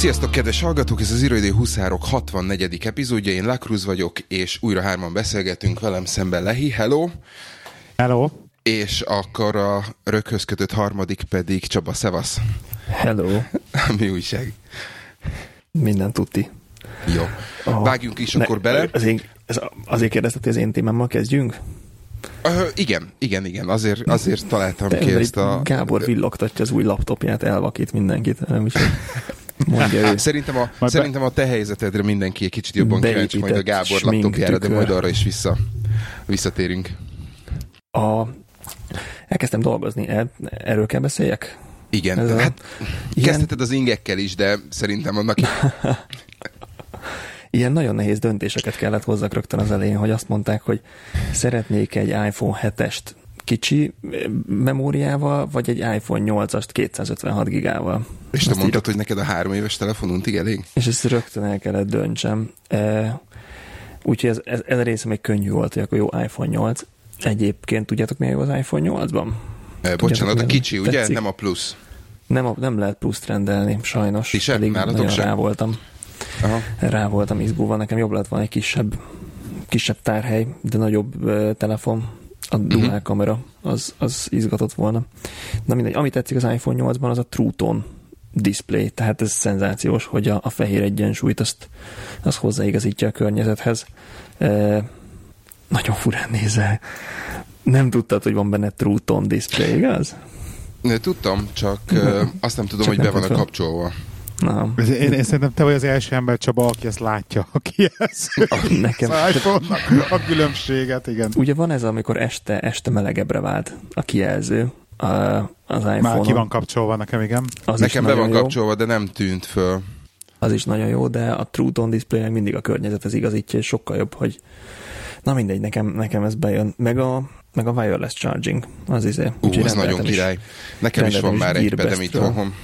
Sziasztok, kedves hallgatók! Ez az Iroidé Huszárok 64. epizódja. Én Lakruz vagyok, és újra hárman beszélgetünk velem szemben Lehi. Hello! Hello! És akkor a röghöz kötött harmadik pedig Csaba, szevasz! Hello! Mi újság? Minden tuti. Jó. Oh, Vágjunk is ne, akkor bele. Az én, ez azért kérdezted, hogy az én témámmal kezdjünk? Uh, igen, igen, igen, azért, azért találtam De ki ezt a... Gábor villogtatja az új laptopját, elvakít mindenkit, nem is mondja ő. Szerintem a, majd szerintem a te helyzetedre mindenki egy kicsit jobban kíváncsi, majd a Gábor laptopjára, de majd arra is vissza, visszatérünk. A, elkezdtem dolgozni, el, erről kell beszéljek? Igen, Ez hát a, kezdheted az ingekkel is, de szerintem annak... Ilyen nagyon nehéz döntéseket kellett hozzak rögtön az elején, hogy azt mondták, hogy szeretnék egy iPhone 7-est kicsi memóriával, vagy egy iPhone 8-ast 256 gigával. És te mondtad, hogy neked a három éves telefonuntig elég? És ezt rögtön el kellett döntsem. E, úgyhogy ez, ez, ez a része még könnyű volt, hogy akkor jó iPhone 8. Egyébként tudjátok, jó az iPhone 8-ban? E, bocsánat, a kicsi, ugye? Tetszik? Nem a plusz. Nem, a, nem lehet pluszt rendelni, sajnos. Ti sem? Elég nagyon sem? rá voltam. Aha. Rá voltam izgulva, nekem jobb lett volna egy kisebb, kisebb tárhely, de nagyobb uh, telefon. A mhm. dual uh-huh. kamera, az, az izgatott volna. Na mindegy, ami tetszik az iPhone 8-ban, az a True Tone display, tehát ez szenzációs, hogy a, a fehér egyensúlyt azt, azt hozzáigazítja a környezethez. E, nagyon furán nézel. Nem tudtad, hogy van benne True Tone display, igaz? Tudtam, csak azt nem tudom, csak hogy nem be van a kapcsolva. Nem. Én, én szerintem te vagy az első ember, Csaba, aki ezt látja, aki ez. Nekem. Az iphone a különbséget, igen. Ugye van ez, amikor este, este melegebbre vált a kijelző az iPhone-on. Már ki van kapcsolva nekem, igen. Az nekem be van jó. kapcsolva, de nem tűnt föl. Az is nagyon jó, de a True Tone display mindig a környezethez igazítja, és sokkal jobb, hogy na mindegy, nekem, nekem ez bejön. Meg a, meg a wireless charging, az izé. Ú, az nagyon király. Nekem is van már egy pedem itt van.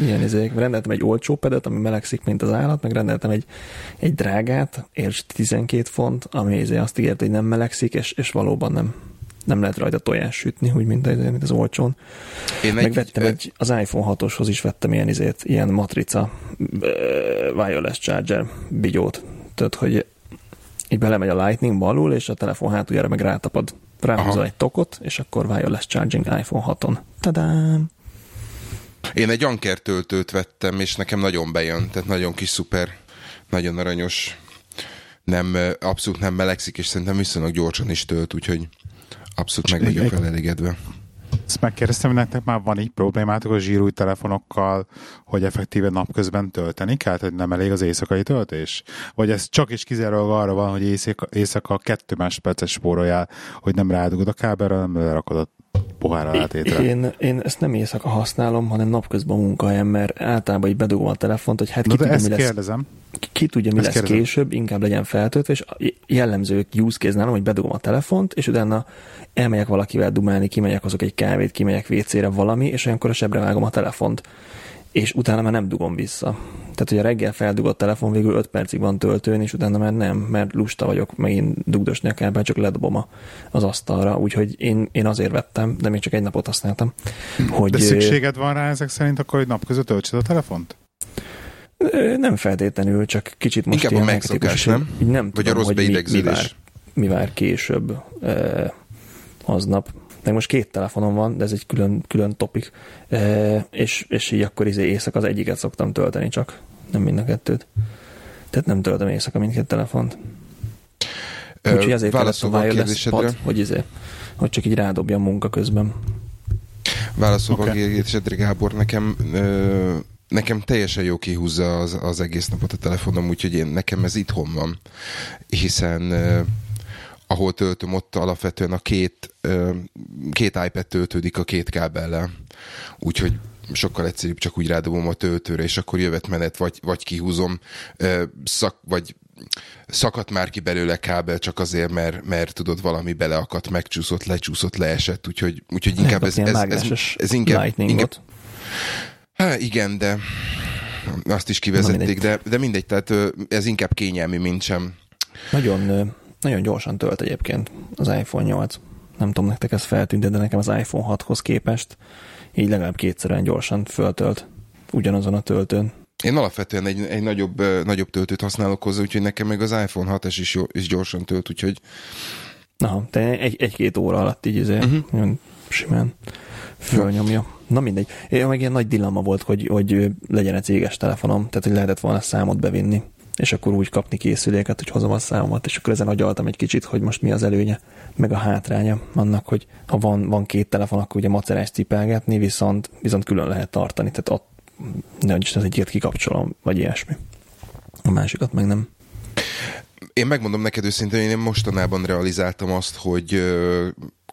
Ilyen izék. Rendeltem egy olcsó pedet, ami melegszik, mint az állat, meg rendeltem egy, egy drágát, és 12 font, ami izé azt ígért, hogy nem melegszik, és, és valóban nem, nem lehet rajta tojás sütni, úgy, mint, az, mint az olcsón. Én Megvettem egy, egy, az iPhone 6-oshoz is vettem ilyen izét, ilyen matrica wireless charger bigyót. Tehát, hogy így belemegy a Lightning balul, és a telefon hátuljára meg rátapad. Ráhúzza egy tokot, és akkor wireless charging iPhone 6-on. Tadám! Én egy Anker töltőt vettem, és nekem nagyon bejön, tehát nagyon kis szuper, nagyon aranyos, nem, abszolút nem melegszik, és szerintem viszonylag gyorsan is tölt, úgyhogy abszolút meg vagyok vele elégedve. Ezt megkérdeztem, hogy nektek már van így problémátok a zsírúj telefonokkal, hogy effektíve napközben tölteni kell, hogy nem elég az éjszakai töltés? Vagy ez csak is kizárólag arra van, hogy éjszaka, éjszaka kettő másodperces spóroljál, hogy nem rádugod a kábelre, nem lerakod a pohár alá Én, én ezt nem éjszaka használom, hanem napközben a munkahelyen, mert általában így bedugom a telefont, hogy hát ki tudja, mi lesz, kérdezem. ki tudja, mi ezt lesz kérdezem. később, inkább legyen feltöltve, és jellemző use case nálam, hogy bedugom a telefont, és utána elmegyek valakivel dumálni, kimegyek azok egy kávét, kimegyek WC-re valami, és olyankor a sebre vágom a telefont és utána már nem dugom vissza. Tehát, hogy a reggel feldugott telefon végül 5 percig van töltőn, és utána már nem, mert lusta vagyok megint dugdosni a kábel, csak ledobom a, az asztalra, úgyhogy én, én azért vettem, de még csak egy napot használtam. Hogy, de szükséged van rá ezek szerint, akkor hogy napközött töltsed a telefont? Nem feltétlenül, csak kicsit most Inkább a megszokás, nem? nem Vagy tudom, a rossz hogy mi, mi, vár, mi vár később eh, aznap meg most két telefonom van, de ez egy külön, külön topik, e, és, és így akkor izé éjszaka az egyiket szoktam tölteni csak, nem mind a kettőt. Tehát nem töltöm éjszaka mindkét telefont. Úgyhogy azért kellett a wireless pad, hogy, izé, hogy csak így rádobja a munka közben. Válaszolva okay. a kérdésedre, Gábor, nekem ö, nekem teljesen jó kihúzza az, az egész napot a telefonom, úgyhogy én, nekem ez itthon van, hiszen ö, ahol töltöm, ott alapvetően a két, két iPad töltődik a két kábellel. Úgyhogy sokkal egyszerűbb, csak úgy rádobom a töltőre, és akkor jövet menet, vagy, vagy kihúzom, szak, vagy szakadt már ki belőle kábel csak azért, mert, mert tudod, valami beleakadt, megcsúszott, lecsúszott, leesett, úgyhogy, úgyhogy inkább ez, ez, ez, ez, ez inkább, inkább Há, igen, de azt is kivezették, de, de mindegy, tehát ez inkább kényelmi, mint sem. Nagyon nagyon gyorsan tölt egyébként az iPhone 8. Nem tudom, nektek ez feltűnt, de nekem az iPhone 6-hoz képest így legalább kétszer olyan gyorsan föltölt ugyanazon a töltőn. Én alapvetően egy, egy nagyobb, nagyobb töltőt használok hozzá, úgyhogy nekem meg az iPhone 6-es is, jó, is gyorsan tölt, úgyhogy... Aha, te egy, egy-két óra alatt így azért uh-huh. simán fölnyomja. Na mindegy. Én meg ilyen nagy dilemma volt, hogy, hogy legyen egy céges telefonom, tehát hogy lehetett volna számot bevinni, és akkor úgy kapni készüléket, hogy hozom a számomat, és akkor ezen agyaltam egy kicsit, hogy most mi az előnye, meg a hátránya annak, hogy ha van, van két telefon, akkor ugye macerás cipelgetni, viszont, viszont külön lehet tartani, tehát ott ne is az egyiket kikapcsolom, vagy ilyesmi. A másikat meg nem. Én megmondom neked őszintén, én mostanában realizáltam azt, hogy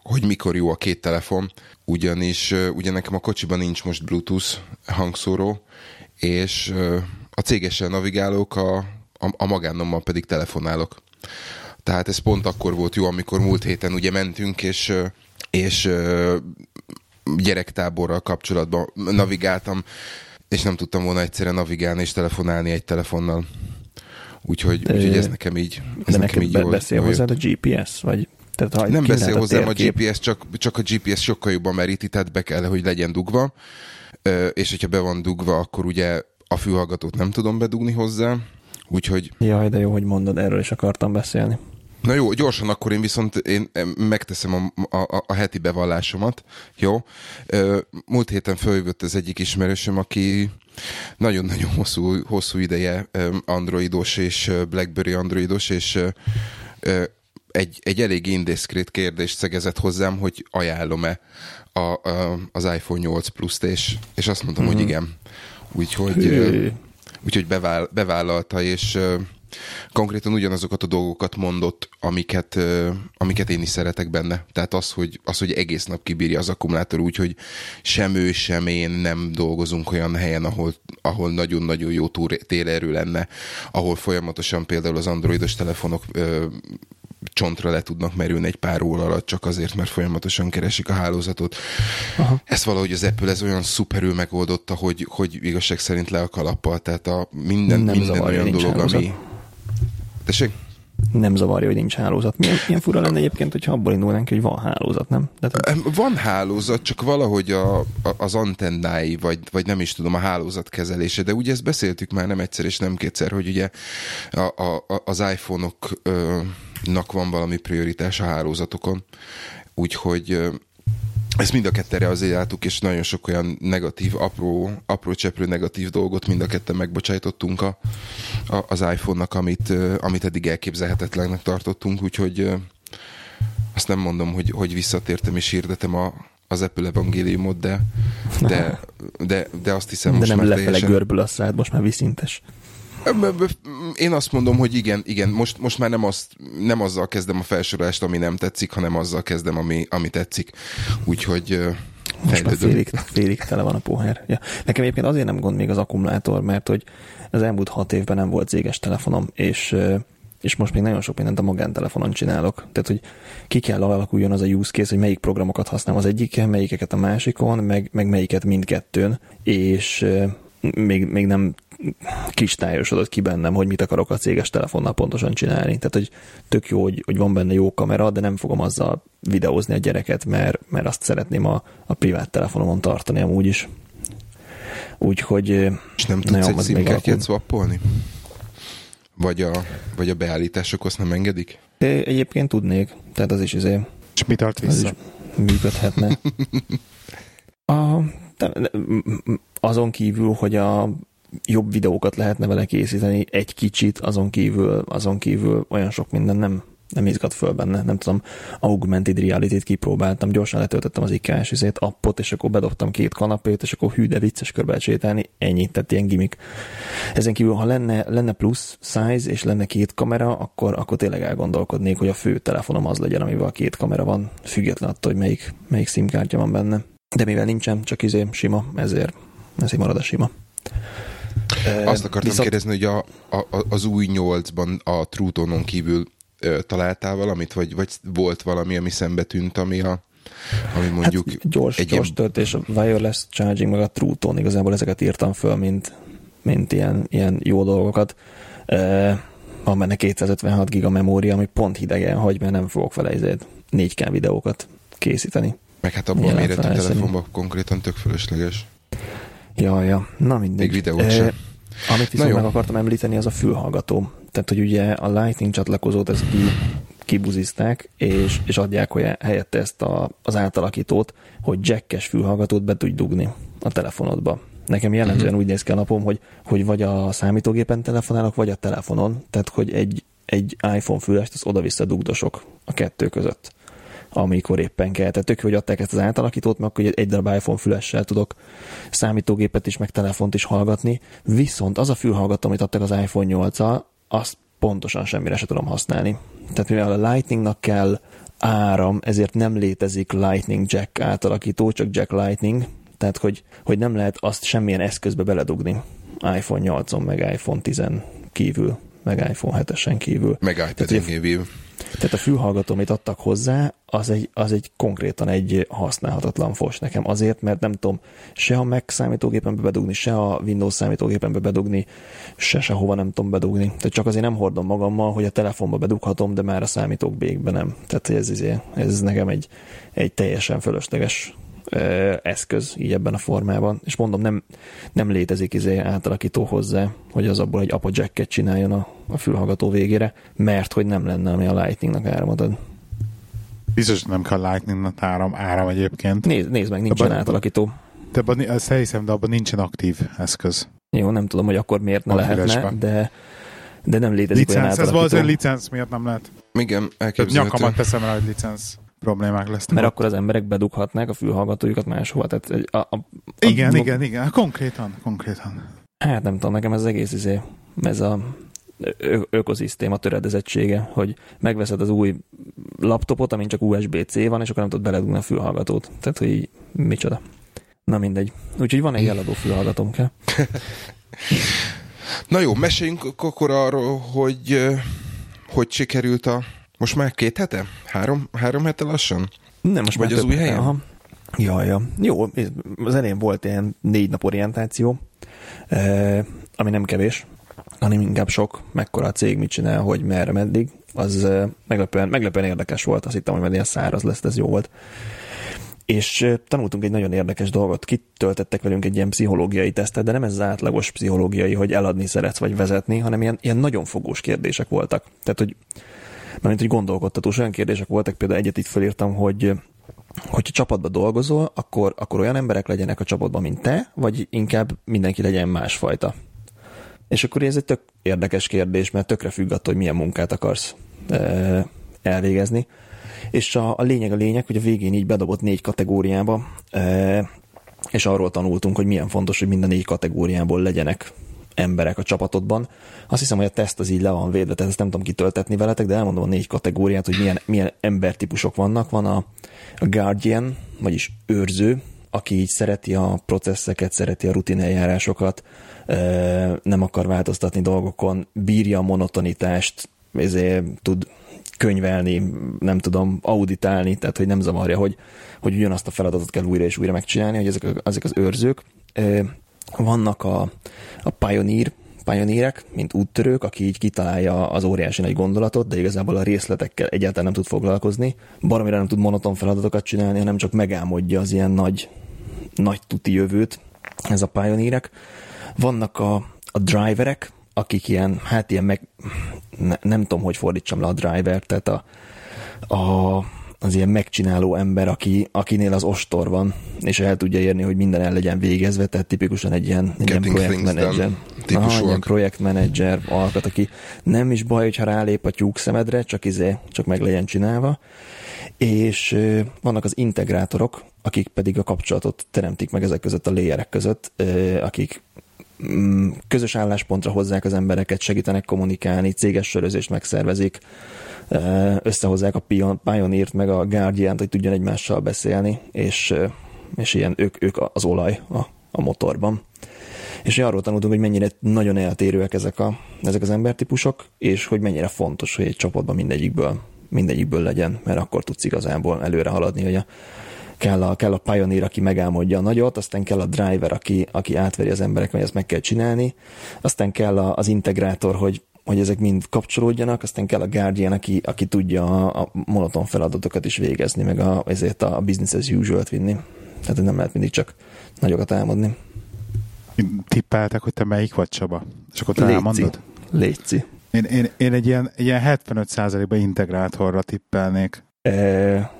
hogy mikor jó a két telefon, ugyanis ugye nekem a kocsiban nincs most Bluetooth hangszóró, és a cégesen navigálok, a, a, a magánommal pedig telefonálok. Tehát ez pont akkor volt jó, amikor múlt héten ugye mentünk, és, és gyerektáborral kapcsolatban navigáltam, és nem tudtam volna egyszerűen navigálni és telefonálni egy telefonnal. Úgyhogy, de, úgyhogy ez nekem így ez De nekem így be, jól, beszél jól hozzád a GPS? Vagy tehát, ha nem beszél hozzám a, a GPS, csak, csak a GPS sokkal jobban meríti, tehát be kell, hogy legyen dugva, és hogyha be van dugva, akkor ugye a fülhallgatót nem tudom bedugni hozzá, úgyhogy... Jaj, de jó, hogy mondod, erről is akartam beszélni. Na jó, gyorsan akkor én viszont én megteszem a, a, a heti bevallásomat, jó? Múlt héten följövött az egyik ismerősöm, aki nagyon-nagyon hosszú, hosszú ideje androidos és Blackberry androidos, és egy, egy elég indiszkrét kérdést szegezett hozzám, hogy ajánlom-e a, a, az iPhone 8 Plus-t, és, és azt mondtam, mm-hmm. hogy mhm. igen. Úgyhogy, úgyhogy beváll, bevállalta, és konkrétan ugyanazokat a dolgokat mondott, amiket, amiket én is szeretek benne. Tehát az hogy, az, hogy egész nap kibírja az akkumulátor, úgyhogy sem ő, sem én nem dolgozunk olyan helyen, ahol, ahol nagyon-nagyon jó térerő lenne, ahol folyamatosan például az androidos telefonok csontra le tudnak merülni egy pár óra alatt, csak azért, mert folyamatosan keresik a hálózatot. Aha. Ezt valahogy az Apple ez olyan szuperül megoldotta, hogy, hogy igazság szerint le a kalappal, tehát a minden, Nem minden olyan dolog, hálózat. ami... Tessék? nem zavarja, hogy nincs hálózat. Milyen, milyen fura lenne egyébként, hogyha abból indulnánk, hogy van hálózat, nem? De van hálózat, csak valahogy a, a, az antennái, vagy, vagy nem is tudom, a hálózat kezelése, de ugye ezt beszéltük már nem egyszer és nem kétszer, hogy ugye a, a, az iPhone-ok nak van valami prioritás a hálózatokon. Úgyhogy ezt mind a kettere azért láttuk, és nagyon sok olyan negatív, apró, apró cseprő negatív dolgot mind a ketten megbocsájtottunk a, a, az iPhone-nak, amit, amit eddig elképzelhetetlennek tartottunk, úgyhogy azt nem mondom, hogy, hogy visszatértem és hirdetem a, az Apple evangéliumot, de, de, de, de azt hiszem de most nem már lefele teljesen... görbül a szád, most már viszintes. Én azt mondom, hogy igen, igen, most, most már nem, azt, nem azzal kezdem a felsorolást, ami nem tetszik, hanem azzal kezdem, ami, ami tetszik. Úgyhogy most már félig, félig tele van a pohár. Ja. Nekem egyébként azért nem gond még az akkumulátor, mert hogy az elmúlt hat évben nem volt céges telefonom, és és most még nagyon sok mindent a magántelefonon csinálok. Tehát, hogy ki kell alakuljon az a use case, hogy melyik programokat használom az egyiken, melyikeket a másikon, meg, meg melyiket mindkettőn, és még, még nem kristályosodott ki bennem, hogy mit akarok a céges telefonnal pontosan csinálni. Tehát, hogy tök jó, hogy, hogy van benne jó kamera, de nem fogom azzal videózni a gyereket, mert, mert azt szeretném a, a privát telefonomon tartani amúgy is. Úgyhogy... És nem tudsz egy szimkártyát swappolni? Vagy a, vagy a beállítások azt nem engedik? Egyébként tudnék, tehát az is izé... És mi tart vissza? működhetne. a, azon kívül, hogy a jobb videókat lehetne vele készíteni egy kicsit, azon kívül, azon kívül olyan sok minden nem, nem izgat föl benne. Nem tudom, augmented reality-t kipróbáltam, gyorsan letöltöttem az IKS izét, appot, és akkor bedobtam két kanapét, és akkor hű, de vicces körbe sétálni, ennyi, tehát ilyen gimik. Ezen kívül, ha lenne, lenne plusz size, és lenne két kamera, akkor, akkor tényleg elgondolkodnék, hogy a fő telefonom az legyen, amivel két kamera van, független attól, hogy melyik, melyik SIM-kártya van benne. De mivel nincsen, csak izé sima, ezért, ezért marad a sima. Azt akartam Viszont... kérdezni, hogy a, a, az új nyolcban a Trutonon kívül ö, találtál valamit, vagy, vagy volt valami, ami szembe tűnt, ami a ami hát mondjuk hát gyors, egy gyors ilyen... töltés, a wireless charging, meg a Truton, igazából ezeket írtam föl, mint, mint ilyen, ilyen jó dolgokat. E, van benne 256 giga memória, ami pont hidegen hagy, mert nem fogok vele ezért 4K videókat készíteni. Meg hát abban a méretű telefonban konkrétan tök fölösleges. Ja, ja, na mindegy. Még videót e, sem. Amit viszont meg akartam említeni, az a fülhallgató. Tehát, hogy ugye a Lightning csatlakozót ezt ki, kibuzizták, és, és adják hogy helyette ezt a, az átalakítót, hogy jackes fülhallgatót be tudj dugni a telefonodba. Nekem jellemzően uh-huh. úgy néz ki a napom, hogy, hogy vagy a számítógépen telefonálok, vagy a telefonon, tehát hogy egy, egy iPhone fülest az oda-vissza dugdosok a kettő között amikor éppen kell. Tehát tök hogy adták ezt az átalakítót, mert akkor egy darab iPhone fülessel tudok számítógépet is, meg telefont is hallgatni, viszont az a fülhallgató, amit adtak az iPhone 8 al azt pontosan semmire se tudom használni. Tehát mivel a Lightningnak kell áram, ezért nem létezik Lightning Jack átalakító, csak Jack Lightning, tehát hogy, hogy nem lehet azt semmilyen eszközbe beledugni iPhone 8-on, meg iPhone 10 kívül, meg iPhone 7-esen kívül. Meg iPad-en kívül. Tehát a fülhallgató, amit adtak hozzá, az egy, az egy konkrétan egy használhatatlan fos nekem. Azért, mert nem tudom se a Mac számítógépembe bedugni, se a Windows számítógépembe bedugni, se sehova nem tudom bedugni. Tehát csak azért nem hordom magammal, hogy a telefonba bedughatom, de már a számítógépbe nem. Tehát ez, ez, ez nekem egy, egy teljesen fölösleges eszköz így ebben a formában. És mondom, nem, nem létezik izé átalakító hozzá, hogy az abból egy apa jacket csináljon a, a fülhallgató végére, mert hogy nem lenne, ami a Lightningnak áramot ad. Biztos nem kell Lightningnak áram, áram egyébként. Nézd, nézd meg, nincsen abban, átalakító. De abban, ezt hiszem, de abban nincsen aktív eszköz. Jó, nem tudom, hogy akkor miért ne lehetne, de, de nem létezik licensz, olyan átalakító. Ez valószínűleg licensz miatt nem lehet. Igen, elképzelhető. Nyakamat teszem rá, hogy licensz problémák lesznek. Mert akkor az emberek bedughatnák a fülhallgatójukat máshova. Tehát a, a, a, igen, a, igen, igen, konkrétan, konkrétan. Hát nem tudom, nekem ez az egész izé, ez a ö- ökoszisztéma töredezettsége, hogy megveszed az új laptopot, amin csak USB-C van, és akkor nem tudod beledugni a fülhallgatót. Tehát, hogy így, micsoda. Na mindegy. Úgyhogy van egy eladó fülhallgatóm kell. Na jó, meséljünk akkor arról, hogy hogy sikerült a most már két hete? Három, három hete lassan? Nem, most Vagy már az új helyen? Aha. Ja, ja. Jó, az elején volt ilyen négy nap orientáció, eh, ami nem kevés, hanem inkább sok, mekkora a cég, mit csinál, hogy merre, meddig. Az eh, meglepően, meglepően érdekes volt, azt hittem, hogy majd ilyen száraz lesz, ez jó volt. És eh, tanultunk egy nagyon érdekes dolgot, kitöltettek velünk egy ilyen pszichológiai tesztet, de nem ez az átlagos pszichológiai, hogy eladni szeretsz vagy vezetni, hanem ilyen, ilyen nagyon fogós kérdések voltak. Tehát, hogy mert hogy gondolkodtatós olyan kérdések voltak, például egyet itt felírtam, hogy hogyha csapatba dolgozol, akkor, akkor olyan emberek legyenek a csapatban, mint te, vagy inkább mindenki legyen másfajta. És akkor ez egy tök érdekes kérdés, mert tökre függ attól, hogy milyen munkát akarsz elvégezni. És a, a lényeg a lényeg, hogy a végén így bedobott négy kategóriába, és arról tanultunk, hogy milyen fontos, hogy minden négy kategóriából legyenek emberek a csapatodban. Azt hiszem, hogy a teszt az így le van védve, tehát ezt nem tudom kitöltetni veletek, de elmondom a négy kategóriát, hogy milyen, milyen embertípusok vannak. Van a, a guardian, vagyis őrző, aki így szereti a processzeket, szereti a rutin eljárásokat, nem akar változtatni dolgokon, bírja a monotonitást, ezért tud könyvelni, nem tudom, auditálni, tehát hogy nem zavarja, hogy, hogy ugyanazt a feladatot kell újra és újra megcsinálni, hogy ezek, ezek az őrzők. Vannak a, a pioneer, pioneerek, mint úttörők, aki így kitalálja az óriási nagy gondolatot, de igazából a részletekkel egyáltalán nem tud foglalkozni. Baromira nem tud monoton feladatokat csinálni, hanem csak megálmodja az ilyen nagy, nagy tuti jövőt, ez a pioneerek. Vannak a, a driverek, akik ilyen, hát ilyen meg, ne, nem tudom, hogy fordítsam le a driver, tehát a, a az ilyen megcsináló ember, aki, akinél az ostor van, és el tudja érni, hogy minden el legyen végezve, tehát tipikusan egy ilyen, egy ilyen projektmenedzser. Aha, egy ilyen projektmenedzser alkat, aki nem is baj, hogyha rálép a tyúk szemedre, csak izé, csak meg legyen csinálva. És vannak az integrátorok, akik pedig a kapcsolatot teremtik meg ezek között a layerek között, akik közös álláspontra hozzák az embereket, segítenek kommunikálni, céges sörözést megszervezik, összehozzák a Pioneer-t meg a Guardian-t, hogy tudjon egymással beszélni, és, és ilyen ők, ők az olaj a, a motorban. És arról tanultunk, hogy mennyire nagyon eltérőek ezek, a, ezek az embertípusok, és hogy mennyire fontos, hogy egy csapatban mindegyikből, mindegyikből legyen, mert akkor tudsz igazából előre haladni, hogy a, kell a, kell a pioneer, aki megálmodja a nagyot, aztán kell a driver, aki, aki átveri az emberek, hogy ezt meg kell csinálni, aztán kell a, az integrátor, hogy hogy ezek mind kapcsolódjanak, aztán kell a Guardian, aki, aki tudja a, a monoton feladatokat is végezni, meg a, ezért a business as usual vinni. Tehát nem lehet mindig csak nagyokat álmodni. Tippeltek, hogy te melyik vagy, Csaba? És akkor te Léci. elmondod? Léci. Én, én, én egy ilyen, ilyen 75%-ban integrátorra tippelnék. E,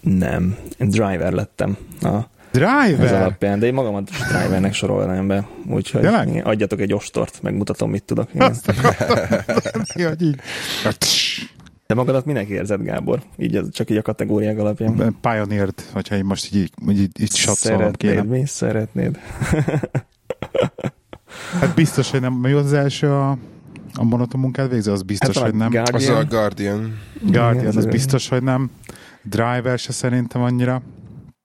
nem. Én driver lettem. A, ez Driver? alapján, de én magamat is drivernek sorolnám be. Úgyhogy igen, adjatok egy ostort, megmutatom, mit tudok. Igen. Azt akartam, hogy így. De magadat minek érzed, Gábor? Így az- csak így a kategóriák alapján. Pioneered, hogyha én most így, így, így, így satszolom Szeretnéd, kéne. mi? Szeretnéd? Hát biztos, hogy nem. Mi az az első a, a monoton munkát végző? Az biztos, Hát hogy nem. talán Az Guardian. a Guardian. Guardian, az Igen, biztos, hogy nem. Driver se szerintem annyira.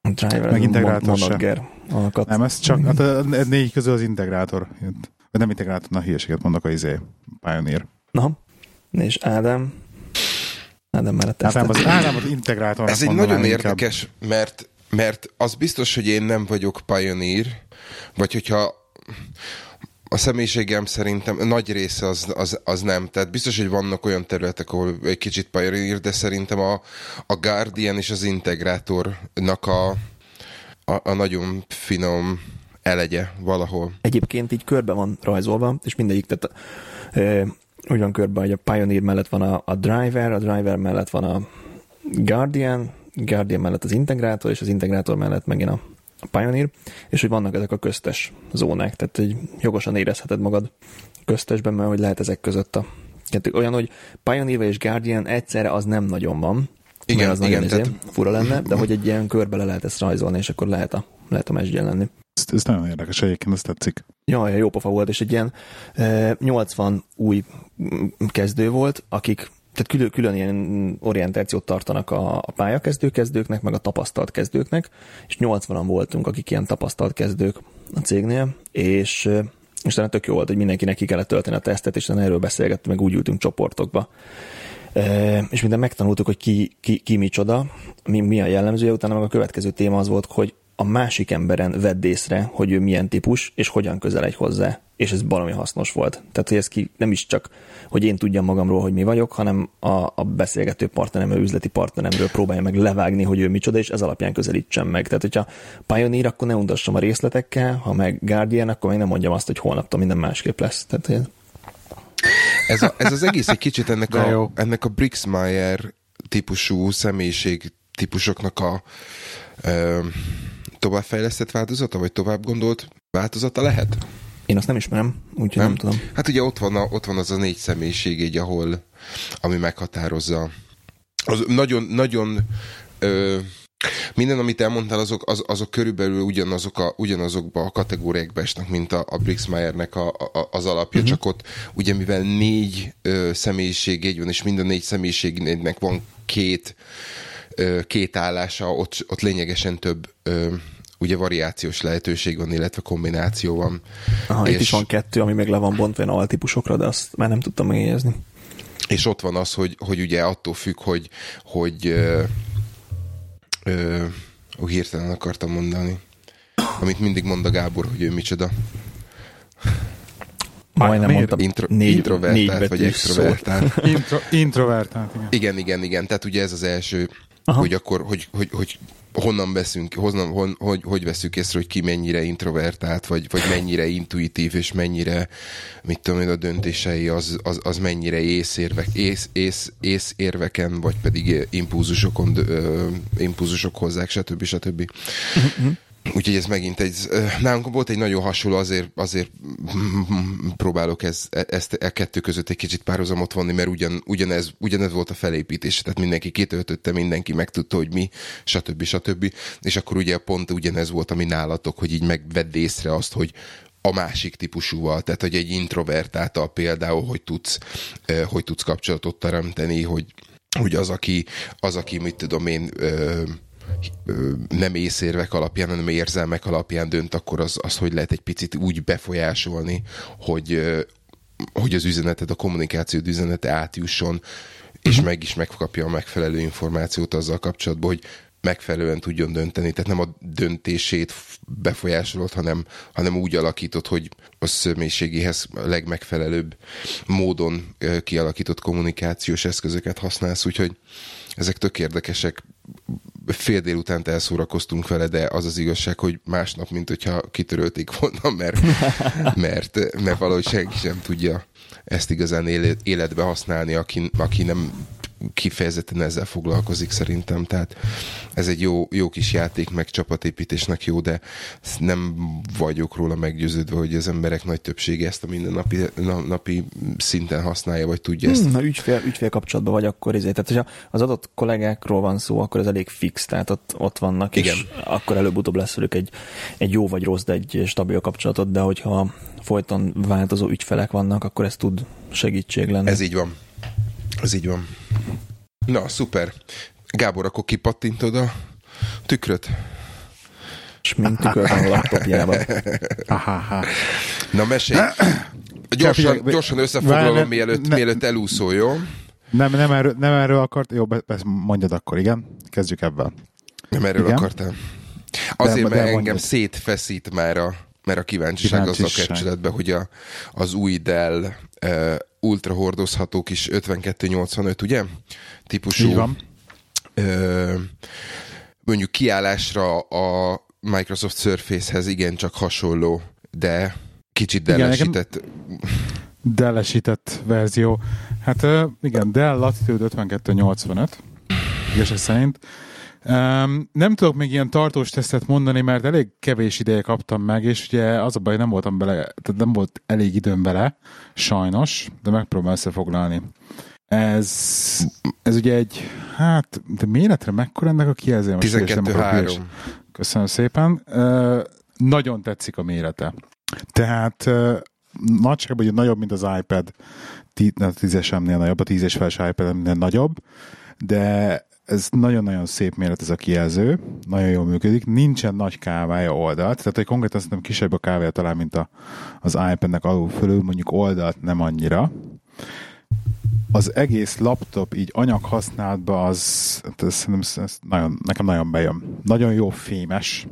Driver, Meg integrátor se. Monodger alkat. Nem, ez csak, hát a, a négy közül az integrátor. Vagy nem integrátor, na hülyeséget mondok a izé, Pioneer. Na, és Ádám? Ádám mellett ezt. Ádám az, Ádám az integrátor. Ez egy nagyon érdekes, mert, mert az biztos, hogy én nem vagyok pioneer, vagy hogyha a személyiségem szerintem nagy része az, az, az nem. Tehát biztos, hogy vannak olyan területek, ahol egy kicsit pioneer, de szerintem a, a Guardian és az integrátornak a, a, a nagyon finom elegye valahol. Egyébként így körbe van rajzolva, és mindegyik, tehát ö, úgy van körbe, hogy a Pioneer mellett van a, a Driver, a Driver mellett van a Guardian, Guardian mellett az integrátor, és az integrátor mellett megint a, a Pioneer, és hogy vannak ezek a köztes zónák, tehát hogy jogosan érezheted magad köztesben, mert hogy lehet ezek között a kettő. Olyan, hogy Pioneer és Guardian egyszerre az nem nagyon van, Igen, az igen, nagyon tehát- tehát... fura lenne, de hogy egy ilyen körbe le lehet ezt rajzolni, és akkor lehet a, lehet a mesdjen lenni. Ez, ez nagyon érdekes egyébként, ez tetszik. Jaj, jó pofa volt, és egy ilyen e, 80 új mm, kezdő volt, akik tehát külön, külön ilyen orientációt tartanak a, a pályakezdő kezdőknek, meg a tapasztalt kezdőknek, és 80-an voltunk, akik ilyen tapasztalt kezdők a cégnél, és és talán tök jó volt, hogy mindenkinek ki kellett tölteni a tesztet, és erről beszélgettünk, meg úgy ültünk csoportokba. E, és minden megtanultuk, hogy ki, ki, ki micsoda, mi, mi a jellemzője, utána meg a következő téma az volt, hogy a másik emberen vedd észre, hogy ő milyen típus, és hogyan közeledj hozzá. És ez valami hasznos volt. Tehát, hogy ez ki, nem is csak, hogy én tudjam magamról, hogy mi vagyok, hanem a, a beszélgető partneremről, üzleti partneremről próbálja meg levágni, hogy ő micsoda, és ez alapján közelítsem meg. Tehát, hogyha Pioneer, akkor ne untassam a részletekkel, ha meg Guardian, akkor meg nem mondjam azt, hogy holnaptól minden másképp lesz. Tehát, hogy Ez, a, ez az egész egy kicsit ennek De a, jó. ennek a Brixmeyer típusú személyiség típusoknak a ö, továbbfejlesztett változata, vagy tovább gondolt változata lehet? én azt nem ismerem, úgyhogy nem, nem tudom. Hát ugye ott van, a, ott van az a négy személyiség, így, ahol, ami meghatározza. Az nagyon, nagyon ö, minden, amit elmondtál, azok, az, azok körülbelül ugyanazok a, ugyanazokba a kategóriákba esnek, mint a, a Brixmeyernek a, a, az alapja, uh-huh. csak ott ugye mivel négy ö, személyiségjegy van, és mind a négy személyiségnek van két, ö, két állása, ott, ott lényegesen több ö, ugye variációs lehetőség van, illetve kombináció van. Aha, itt És- is van kettő, ami meg le van bontva ilyen altípusokra, de azt már nem tudtam megjegyezni. És ott van az, hogy, hogy ugye attól függ, hogy, hogy ö, ö, ó, hirtelen akartam mondani, amit mindig mond a Gábor, hogy ő micsoda. Majdnem miért? mondtam. Intro, négy, négy introvertált vagy betűs szót. extrovertált. Intro, introvertált, igen. Igen, igen, igen. Tehát ugye ez az első, Aha. hogy akkor, hogy, hogy, hogy honnan veszünk, honnan, hon, hogy, hogy veszük észre, hogy ki mennyire introvertált, vagy, vagy mennyire intuitív, és mennyire, mit tudom én, a döntései, az, az, az mennyire észérvek, ész, ész, észérveken, vagy pedig impulzusokon, ö, impulzusok hozzák, stb. stb. Úgyhogy ez megint egy, nálunk volt egy nagyon hasonló, azért, azért próbálok ez, ezt a kettő között egy kicsit párhuzamot vonni, mert ugyan, ugyanez, ugyanez volt a felépítés, tehát mindenki kitöltötte, mindenki megtudta, hogy mi, stb. stb. És akkor ugye pont ugyanez volt, ami nálatok, hogy így megvedd észre azt, hogy a másik típusúval, tehát hogy egy introvertáltal például, hogy tudsz, hogy tudsz kapcsolatot teremteni, hogy, hogy az, aki, az, aki mit tudom én, nem észérvek alapján, hanem érzelmek alapján dönt, akkor az, az hogy lehet egy picit úgy befolyásolni, hogy, hogy az üzeneted, a kommunikációd üzenete átjusson, és meg is megkapja a megfelelő információt azzal kapcsolatban, hogy megfelelően tudjon dönteni. Tehát nem a döntését befolyásolod, hanem, hanem úgy alakított, hogy a személyiségéhez a legmegfelelőbb módon kialakított kommunikációs eszközöket használsz, úgyhogy ezek tök érdekesek. Fél délutánt elszórakoztunk vele, de az az igazság, hogy másnap, mint hogyha kitörölték volna, mert, mert, mert valahogy senki sem tudja ezt igazán életbe használni, aki, aki nem kifejezetten ezzel foglalkozik szerintem, tehát ez egy jó, jó kis játék, meg csapatépítésnek jó, de nem vagyok róla meggyőződve, hogy az emberek nagy többsége ezt a mindennapi napi szinten használja, vagy tudja ezt. Hmm, ha ügyfél, ügyfél kapcsolatban vagy, akkor ezért, tehát hogyha az adott kollégákról van szó, akkor ez elég fix, tehát ott, ott vannak, Igen. és akkor előbb-utóbb lesz velük egy, egy jó vagy rossz, de egy stabil kapcsolatot, de hogyha folyton változó ügyfelek vannak, akkor ez tud segítség lenni. Ez így van. Ez így van. Na, szuper. Gábor, akkor kipattintod a tükröt? És mint tükör van a laptopjában. Na, mesélj. Gyorsan, gyorsan összefoglalom, mielőtt, mielőtt elúszol, jó? Nem, nem, erről, nem erről akart, jó, ezt mondjad akkor, igen? Kezdjük ebben. Nem erről igen? akartál. Azért, de, mert de engem mondjad. szétfeszít már a, mert a kíváncsiság, kíváncsiság. azzal kapcsolatban, hogy a, az új Dell uh, ultra hordozható kis 5285, ugye? Típusú. Így van. Uh, mondjuk kiállásra a Microsoft Surface-hez igencsak hasonló, de kicsit dellesített. Dellesített verzió. Hát igen, Dell Latitude 5285, igazság szerint. Um, nem tudok még ilyen tartós tesztet mondani, mert elég kevés ideje kaptam meg, és ugye az a baj, nem voltam bele, tehát nem volt elég időm bele, sajnos, de megpróbálom összefoglalni. Ez, ez ugye egy, hát, de méretre mekkora ennek a kijelző? 12-3. Köszönöm szépen. Uh, nagyon tetszik a mérete. Tehát uh, nagyságban ugye nagyobb, mint az iPad, a 10-esemnél nagyobb, a 10-es feles iPad-emnél nagyobb, de ez nagyon-nagyon szép méret ez a kijelző, nagyon jól működik, nincsen nagy kávája oldalt, tehát hogy konkrétan szerintem kisebb a kávája talán, mint a, az iPad-nek alul fölül, mondjuk oldalt nem annyira. Az egész laptop így anyag használatban az, ez, ez, ez nagyon, nekem nagyon bejön. Nagyon jó fémes,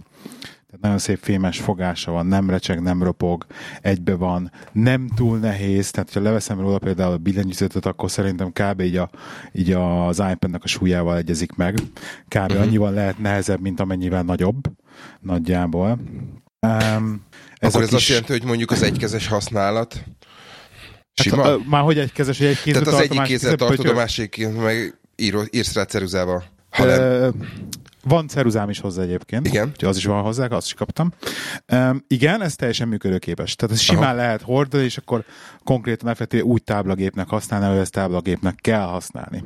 nagyon szép fémes fogása van, nem recseg, nem ropog, egybe van, nem túl nehéz, tehát ha leveszem róla például a billentyűzetet, akkor szerintem kb. így, a, így az iPad-nek a súlyával egyezik meg. Kb. Uh-huh. annyival lehet nehezebb, mint amennyivel nagyobb, nagyjából. Um, ez akkor ez kis... azt jelenti, hogy mondjuk az egykezes használat hát, Sima? Hát, már hogy egykezes, hogy egy kézzel Tehát az egyik kézzel tartod, a másik meg írsz rá ceruzával. Ha nem. Van ceruzám is hozzá egyébként. Igen. Az is van hozzá, azt is kaptam. Um, igen, ez teljesen működőképes. Tehát ez simán Aha. lehet hordani, és akkor konkrétan effektíve úgy táblagépnek használni, hogy ezt táblagépnek kell használni.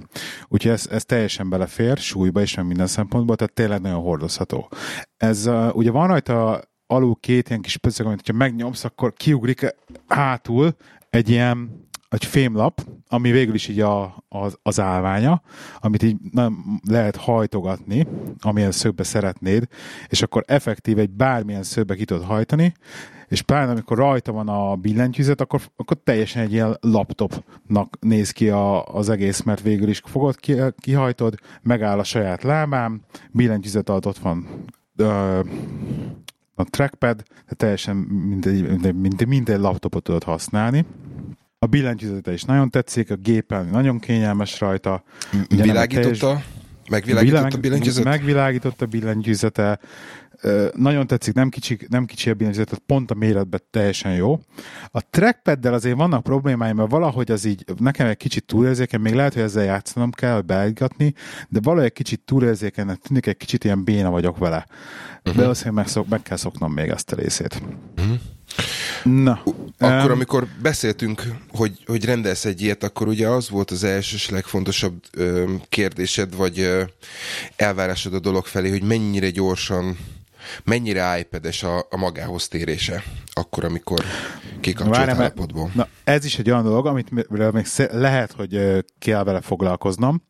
Úgyhogy ez, ez teljesen belefér, súlyba is, meg minden szempontból, tehát tényleg nagyon hordozható. Ez uh, ugye van rajta alul két ilyen kis pöcög, amit ha megnyomsz, akkor kiugrik hátul egy ilyen egy fémlap, ami végül is így a, az, az állványa, amit így nem lehet hajtogatni, amilyen szögbe szeretnéd, és akkor effektív egy bármilyen szögbe ki tudod hajtani, és pláne amikor rajta van a billentyűzet, akkor, akkor teljesen egy ilyen laptopnak néz ki a, az egész, mert végül is fogod, ki, kihajtod, megáll a saját lábám, billentyűzet alatt ott van ö, a trackpad, de teljesen mindegy, mindegy, mindegy, laptopot tudod használni. A billentyűzete is nagyon tetszik, a gépen nagyon kényelmes rajta. Világította? Megvilágította a billentyűzete? Megvilágította a billentyűzete. Nagyon tetszik, nem kicsi, nem kicsi a billentyűzete, pont a méretben teljesen jó. A trackpaddel azért vannak problémáim, mert valahogy az így nekem egy kicsit túlérzéken, még lehet, hogy ezzel játszanom kell, beállítgatni, de valahogy egy kicsit túlérzékenynek tűnik, egy kicsit ilyen béna vagyok vele. Uh-huh. De azért meg, szok, meg kell szoknom még ezt a részét. Uh-huh. Na. Akkor, um, amikor beszéltünk, hogy, hogy rendelsz egy ilyet, akkor ugye az volt az első és legfontosabb ö, kérdésed, vagy ö, elvárásod a dolog felé, hogy mennyire gyorsan, mennyire iPad-es a, a magához térése, akkor, amikor kikapcsolt állapotból. Na, ez is egy olyan dolog, amit még lehet, hogy kell vele foglalkoznom.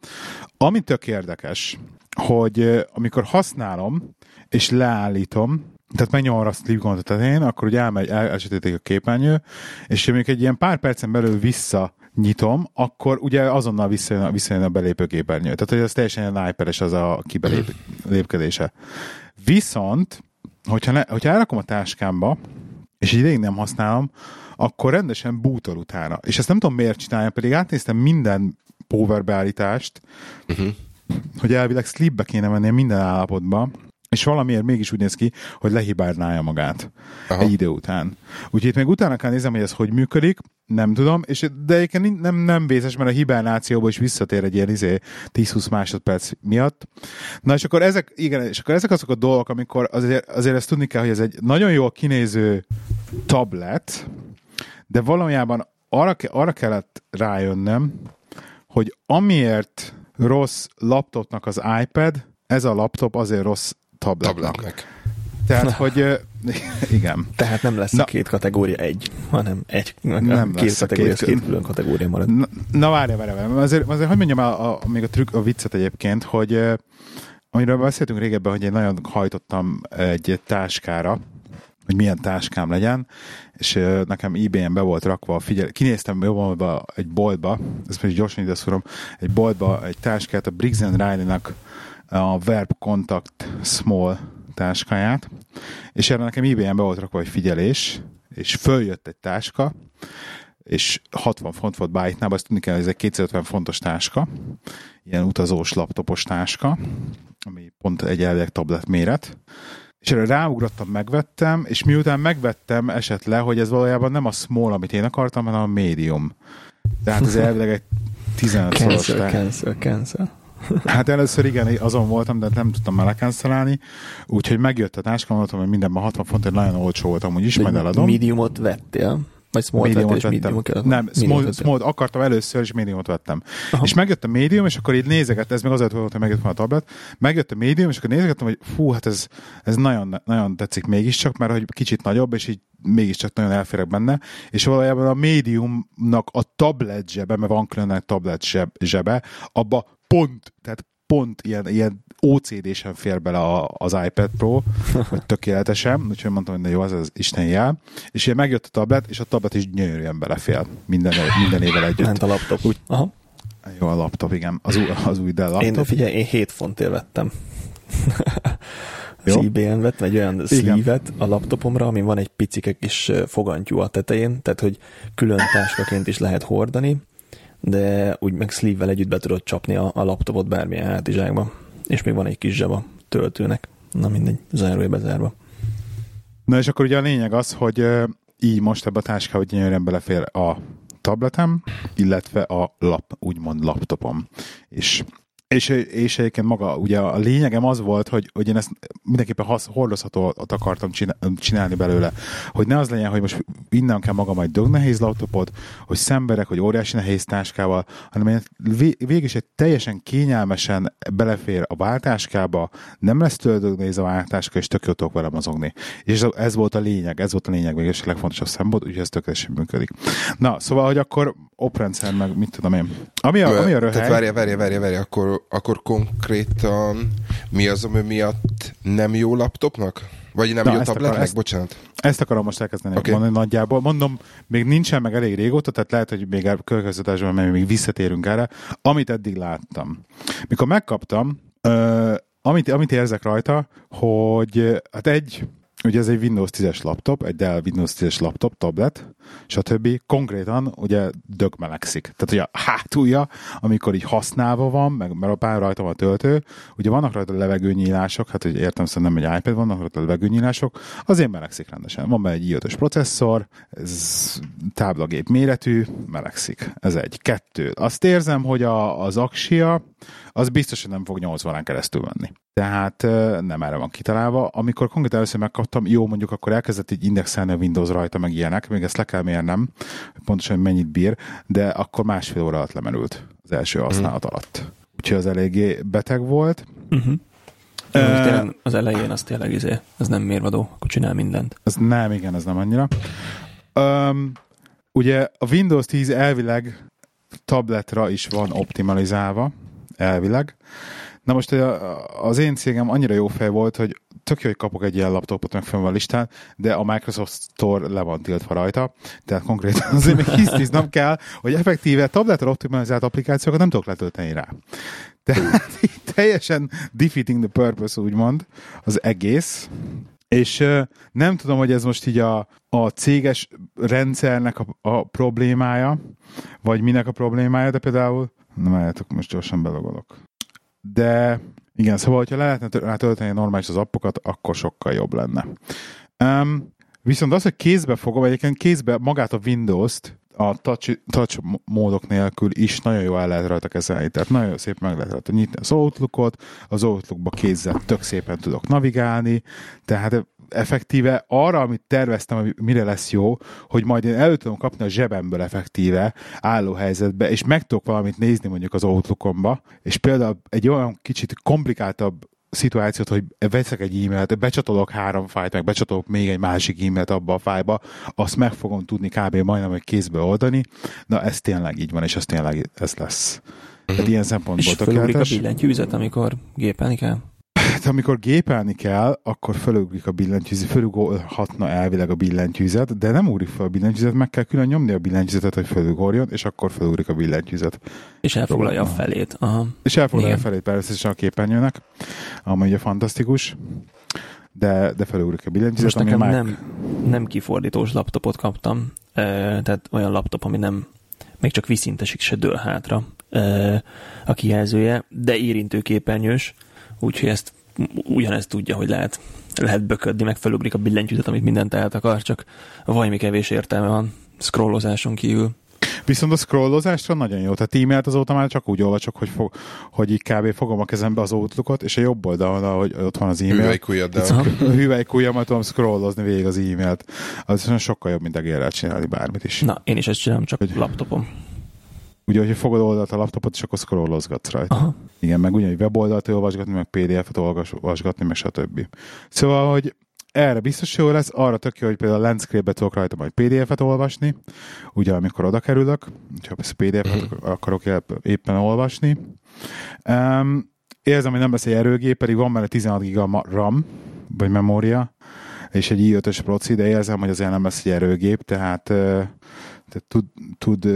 Ami tök érdekes, hogy amikor használom, és leállítom, tehát megnyomom a sleep gombot a tetején, akkor ugye elmegy, el, elsötétik a képernyő, és amikor egy ilyen pár percen belül vissza nyitom, akkor ugye azonnal visszajön, visszajön a belépő képernyő. Tehát, hogy ez teljesen ilyen iPad-es az a kibelépkedése. Viszont, hogyha, ne, hogyha elrakom a táskámba, és így ideig nem használom, akkor rendesen bútol utána. És ezt nem tudom miért csinálja, pedig átnéztem minden power beállítást, uh-huh hogy elvileg sleepbe kéne mennie minden állapotban, és valamiért mégis úgy néz ki, hogy lehibernálja magát Aha. egy idő után. Úgyhogy itt még utána kell nézem, hogy ez hogy működik, nem tudom, és, de egyébként nem, nem vészes, mert a hibernációba is visszatér egy ilyen izé, 10-20 másodperc miatt. Na és akkor ezek, igen, és akkor ezek azok a dolgok, amikor azért, azért ezt tudni kell, hogy ez egy nagyon jól kinéző tablet, de valójában arra, arra kellett rájönnöm, hogy amiért rossz laptopnak az iPad, ez a laptop azért rossz tabletnak. tabletnek. Tehát, hogy igen. Tehát nem lesz Na, a két kategória egy, hanem egy, nem két lesz kategória, két, két külön kategória marad. Na, na várj, várj, várj. Azért, azért hogy mondjam a, a, még a, trükk, a viccet egyébként, hogy amiről beszéltünk régebben, hogy én nagyon hajtottam egy táskára, hogy milyen táskám legyen, és nekem ebay-en be volt rakva, a figyel, kinéztem jobban egy boltba, ezt most gyorsan ide szorom, egy boltba egy táskát, a Briggs Riley-nak a Verb Contact Small táskáját, és erre nekem ebay-en be volt rakva egy figyelés, és följött egy táska, és 60 font volt byte azt tudni kell, hogy ez egy 250 fontos táska, ilyen utazós laptopos táska, ami pont egy elvileg tablet méret, és erre ráugrottam, megvettem, és miután megvettem, esett le, hogy ez valójában nem a small, amit én akartam, hanem a medium. Tehát ez elvileg egy 15 szoros. Cancel, cancel, cancel. Hát először igen, azon voltam, de nem tudtam melekenszerálni, úgyhogy megjött a táska, mondtam, hogy mindenben 60 fontért nagyon olcsó volt, amúgy is, majd eladom. Mediumot vettél? Vagy small mediumot vettem. Medium nem, small, small, akartam először, és mediumot vettem. Aha. És megjött a medium, és akkor így nézeget, ez még azért volt, hogy megjött a tablet, megjött a medium, és akkor nézegettem, hogy fú, hát ez, ez nagyon, nagyon tetszik mégiscsak, mert hogy kicsit nagyobb, és így mégiscsak nagyon elférek benne, és valójában a médiumnak a tablet zsebe, mert van külön egy tablet zsebe, abba pont, tehát pont ilyen, ilyen OCD-sen fér bele a, az iPad Pro, hogy tökéletesen, úgyhogy mondtam, hogy jó, az az Isten jel. És ilyen megjött a tablet, és a tablet is gyönyörűen belefér minden, minden évvel együtt. Ment a laptop. Úgy, Aha. Jó, a laptop, igen. Az, új, az új Dell laptop. Én, figyelj, én 7 fontért vettem. CBN vettem egy olyan szívet a laptopomra, ami van egy picike kis fogantyú a tetején, tehát hogy külön táskaként is lehet hordani, de úgy meg sleeve-vel együtt be tudod csapni a, a laptopot bármilyen hátizsákba. És még van egy kis zseba töltőnek. Na mindegy, zárója bezárva. Na és akkor ugye a lényeg az, hogy így most ebbe a táskába gyönyörűen belefér a tabletem, illetve a lap, úgymond laptopom. És és, és egyébként maga, ugye a lényegem az volt, hogy, hogy én ezt mindenképpen hasz, hordozhatót akartam csinálni belőle, hogy ne az legyen, hogy most innen kell magam egy dög nehéz laptopot, hogy szemberek, hogy óriási nehéz táskával, hanem én végig is egy teljesen kényelmesen belefér a váltáskába, nem lesz tőle nehéz a váltáska, és tök jó tudok vele mozogni. És ez, ez, volt a lényeg, ez volt a lényeg, és a legfontosabb szempont, úgyhogy ez tökéletesen működik. Na, szóval, hogy akkor oprendszer, meg mit tudom én. Ami a, ami a röhely... Tehát várja, várja, várja, várja, akkor, akkor konkrétan mi az, ami miatt nem jó laptopnak? Vagy nem Na, jó tabletnek, ezt, bocsánat. Ezt akarom most elkezdeni okay. mondani nagyjából. Mondom, még nincsen meg elég régóta, tehát lehet, hogy még a következő még visszatérünk erre, amit eddig láttam. Mikor megkaptam, uh, amit, amit érzek rajta, hogy hát egy, Ugye ez egy Windows 10-es laptop, egy Dell Windows 10-es laptop, tablet, stb. Konkrétan ugye dögmelegszik. Tehát ugye a hátulja, amikor így használva van, meg mert a pár rajta van a töltő, ugye vannak rajta levegőnyílások, hát ugye értem szerintem nem egy iPad, vannak rajta levegőnyílások, azért melegszik rendesen. Van benne egy i processzor, ez táblagép méretű, melegszik. Ez egy. Kettő. Azt érzem, hogy a, az aksia, az biztos, hogy nem fog 80 keresztül menni. Tehát nem erre van kitalálva. Amikor konkrétan először megkaptam, jó, mondjuk akkor elkezdett így indexelni a Windows rajta, meg ilyenek, még ezt le kell mérnem, pontosan mennyit bír, de akkor másfél óra alatt lemerült az első használat mm. alatt. Úgyhogy az eléggé beteg volt. Uh-huh. Uh, az elején az tényleg izé, ez nem mérvadó, akkor csinál mindent. Ez nem, igen, ez nem annyira. Um, ugye a Windows 10 elvileg tabletra is van optimalizálva, elvileg. Na most az én cégem annyira jó fej volt, hogy tök jó, hogy kapok egy ilyen laptopot, meg fenn van listán, de a Microsoft Store le van tiltva rajta, tehát konkrétan azért még hisztiznom kell, hogy effektíve tabletre optimalizált applikációkat nem tudok letölteni rá. Tehát teljesen defeating the purpose, úgymond, az egész. És nem tudom, hogy ez most így a, a céges rendszernek a, a problémája, vagy minek a problémája, de például, na várjátok, most gyorsan belogolok. de igen, szóval, hogyha le lehetne rá tölteni normális az appokat, akkor sokkal jobb lenne. Um, viszont az, hogy kézbe fogom, egyébként kézbe magát a Windows-t a touch, touch módok nélkül is nagyon jól el lehet rajta kezelni. Tehát nagyon szép meg lehet rajta nyitni az Outlookot, az Outlookba kézzel tök szépen tudok navigálni, tehát effektíve arra, amit terveztem, hogy mire lesz jó, hogy majd én el tudom kapni a zsebemből effektíve álló helyzetbe, és meg tudok valamit nézni mondjuk az Outlookomba, és például egy olyan kicsit komplikáltabb szituációt, hogy veszek egy e-mailt, becsatolok három fájt, meg becsatolok még egy másik e-mailt abba a fájba, azt meg fogom tudni kb. majdnem egy kézbe oldani, na ez tényleg így van, és ez tényleg ez lesz. Tehát mhm. ilyen szempontból és tökéletes. És a billentyűzet, amikor gépelni kell? Amikor gépelni kell, akkor fölugrik a billentyűzet, fölugolhatna elvileg a billentyűzet, de nem ugrik fel a billentyűzet, meg kell külön nyomni a billentyűzetet, hogy fölugorjon, és akkor fölugrik a billentyűzet. És elfoglalja a felét. Aha. És elfoglalja Igen. a felét persze a képernyőnek, ami ugye fantasztikus de, de felugrik a billentyűzet. Most nekem már... nem, nem kifordítós laptopot kaptam, tehát olyan laptop, ami nem még csak viszintesik se dől hátra a kijelzője, de érintőképernyős, úgyhogy ezt ugyanezt tudja, hogy lehet, lehet böködni, meg felugrik a billentyűzet, amit mindent el akar, csak valami kevés értelme van scrollozáson kívül. Viszont a scrollozásra nagyon jó. Tehát e-mailt azóta már csak úgy olvasok, hogy, fog, hogy így kb. fogom a kezembe az outlookot, és a jobb oldalon, ahogy ott van az e-mail. Hüvelykujjaddal. Hüvelykujjamat tudom scrollozni végig az e-mailt. Az sokkal jobb, mint a gérrel csinálni bármit is. Na, én is ezt csinálom, csak hogy... laptopom. Ugye, hogy fogod oldalt a laptopot, és akkor scrollozgatsz rajta. Aha. Igen, meg ugyanúgy weboldalt olvasgatni, meg PDF-et olvasgatni, meg stb. Szóval, hogy erre biztos jó lesz, arra tök jó, hogy például a landscape-be tudok rajta majd PDF-et olvasni, ugye amikor oda kerülök, ha ezt PDF-et akarok éppen olvasni. Um, érzem, hogy nem lesz egy erőgép, pedig van benne 16 giga RAM, vagy memória, és egy i5-ös proci, de érzem, hogy azért nem lesz egy erőgép, tehát, tehát tud, tud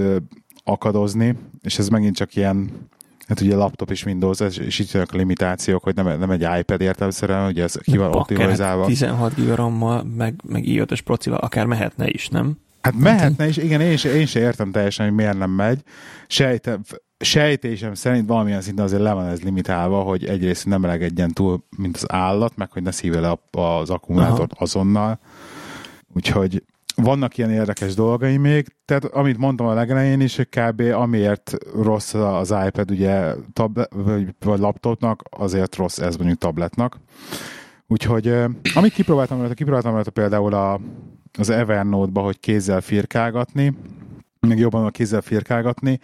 akadozni, és ez megint csak ilyen Hát ugye laptop is Windows, és itt a limitációk, hogy nem, nem egy iPad értelmszerűen, ugye ez ki van optimalizálva. 16 GB RAM-mal, meg, meg i5-ös procival akár mehetne is, nem? Hát mehetne is, igen, én én se értem teljesen, hogy miért nem megy. Sejtem, sejtésem szerint valamilyen szinten azért le van ez limitálva, hogy egyrészt nem melegedjen túl, mint az állat, meg hogy ne szíve le az akkumulátort Aha. azonnal. Úgyhogy vannak ilyen érdekes dolgai még, tehát amit mondtam a legelején is, hogy kb. amiért rossz az iPad ugye tablet, vagy, laptopnak, azért rossz ez mondjuk tabletnak. Úgyhogy amit kipróbáltam rajta, kipróbáltam rajta például a, az Evernote-ba, hogy kézzel firkálgatni, még jobban a kézzel firkálgatni,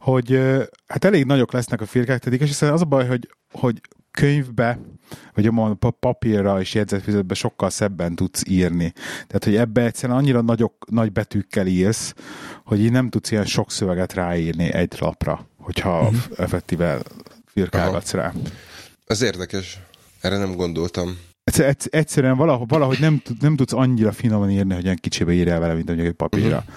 hogy hát elég nagyok lesznek a firkák, és az a baj, hogy, hogy könyvbe, vagy a papírra és jegyzetfüzetbe sokkal szebben tudsz írni. Tehát, hogy ebbe egyszerűen annyira nagyok, nagy betűkkel írsz, hogy így nem tudsz ilyen sok szöveget ráírni egy lapra, hogyha uh-huh. effektíve firkálgatsz rá. Ez érdekes. Erre nem gondoltam. Egyszerűen valahogy, valahogy nem, nem tudsz annyira finoman írni, hogy ilyen kicsibe írjál vele, mint mondjuk egy papírra. Uh-huh.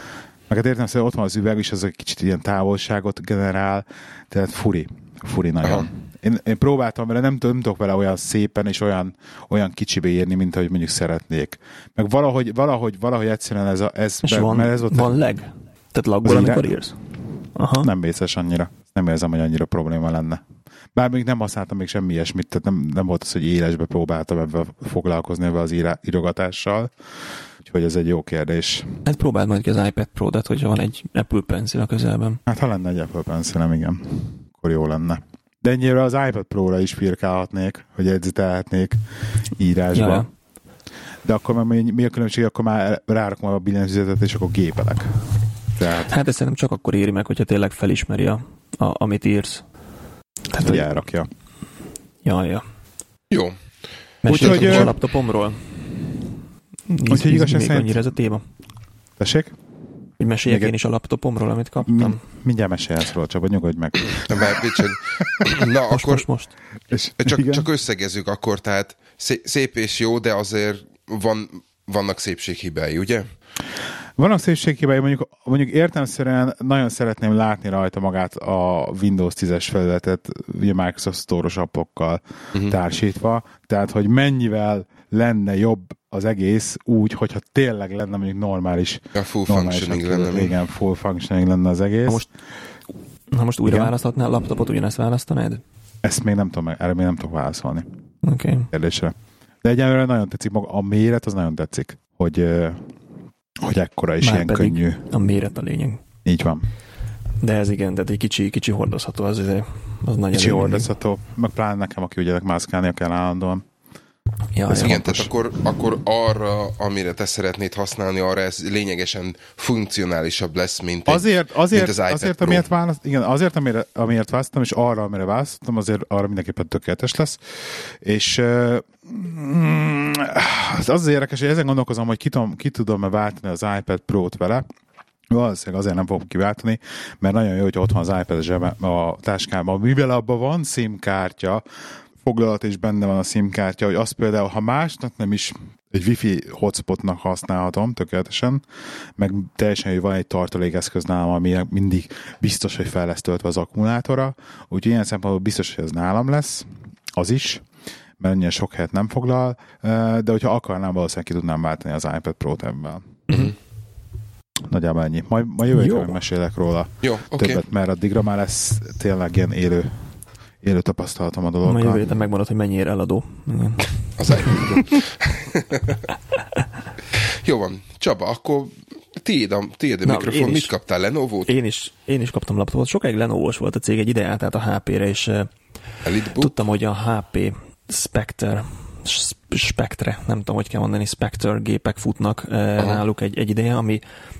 Meg hát értem, hogy ott van az üveg, és az egy kicsit ilyen távolságot generál, tehát furi. Furi nagyon. Aha. Én, én próbáltam vele, nem, nem tudok vele olyan szépen és olyan, olyan kicsibe írni, mint ahogy mondjuk szeretnék. Meg valahogy, valahogy, valahogy egyszerűen ez, a, ez, és be, van, mert ez ott van leg? Tehát laggol, amikor írsz? Aha. Nem vészes annyira. Nem érzem, hogy annyira probléma lenne. Bár még nem használtam még semmi ilyesmit, tehát nem, nem volt az, hogy élesbe próbáltam ebben foglalkozni ebben az írá, írogatással. Úgyhogy ez egy jó kérdés. Hát próbáld majd az iPad Pro-dat, hogyha van egy Apple Pencil a közelben. Hát ha lenne egy Apple Pencil, igen, akkor jó lenne. De ennyire az iPad Pro-ra is firkálhatnék, hogy edzitelhetnék írásba. Ja. De akkor már mi, mi a különbség, akkor már rárakom a billentyűzetet, és akkor gépelek. Tehát... Hát ezt szerintem csak akkor éri meg, hogyha tényleg felismeri, a, a, amit írsz. Tehát, hogy elrakja. Ja, ja. Jó. Mesélj Úgyhogy, a laptopomról. Úgyhogy igazság szerint... annyira ez a téma. Tessék? Hogy meséljek Még én is a laptopomról, amit kaptam? Mi, mindjárt mesélsz róla, csak nyugodj meg. Már, Na, most, akkor most, most. És, csak, csak összegezzük akkor, tehát szép és jó, de azért van, vannak szépséghibái, ugye? Vannak szépséghibái, mondjuk, mondjuk értelmszerűen nagyon szeretném látni rajta magát a Windows 10-es felületet, ugye Microsoft Store-os appokkal uh-huh. társítva, tehát hogy mennyivel lenne jobb az egész úgy, hogyha tényleg lenne mondjuk normális. A full normális functioning lenne. Igen, full functioning lenne az egész. Ha most, ha most újra Igen. választhatnál a laptopot, ugyanezt választanád? Ezt még nem tudom, erre még nem tudok válaszolni Oké. Okay. kérdésre. De egyelőre nagyon tetszik maga, a méret az nagyon tetszik, hogy, hogy ekkora és Már ilyen pedig könnyű. A méret a lényeg. Így van. De ez igen, tehát egy kicsi, kicsi hordozható, az, az, az nagyon Kicsi hordozható, meg pláne nekem, aki ugye mászkálnia kell állandóan. Ja, Ez. Igen, tehát akkor, akkor arra, amire te szeretnéd használni, arra ez lényegesen funkcionálisabb lesz, mint egy, Azért, azért, mint az iPad azért Pro. amiért, választ, igen, azért amire, amiért választottam, és arra, amire választottam, azért arra mindenképpen tökéletes lesz. És uh, mm, az az érdekes, hogy ezen gondolkozom, hogy ki, tudom, ki tudom-e váltani az iPad Pro-t vele, Valószínűleg azért nem fogom kiváltani, mert nagyon jó, hogy ott van az iPad zsebe, a táskában. Mivel abban van SIM kártya, foglalat és benne van a SIM kártya, hogy azt például, ha másnak nem is egy wifi hotspotnak használhatom tökéletesen, meg teljesen, hogy van egy tartalékeszköz nálam, ami mindig biztos, hogy fel lesz töltve az akkumulátora, úgyhogy ilyen szempontból biztos, hogy ez nálam lesz, az is, mert ennyire sok helyet nem foglal, eh, de hogyha akarnám, valószínűleg ki tudnám váltani az iPad Pro-t ebben. Mhm. Nagyjából ennyi. Majd, majd jövő mesélek róla Jó, oké. Okay. többet, mert addigra már lesz tényleg ilyen élő, élő tapasztalatom a Ma jövő héten megmondod, hogy mennyire eladó. Igen. Az Jó van. Csaba, akkor tiéd a, tiéd a Na, mikrofon. is. Mit kaptál? Lenovo-t? Én is, én is kaptam laptopot. Sokáig lenovo volt a cég, egy ide átállt a HP-re, és eh, Elitebook? tudtam, hogy a HP Spectre Spectre, nem tudom, hogy kell mondani, Spectre gépek futnak eh, Aha. náluk egy, egy ideje, ami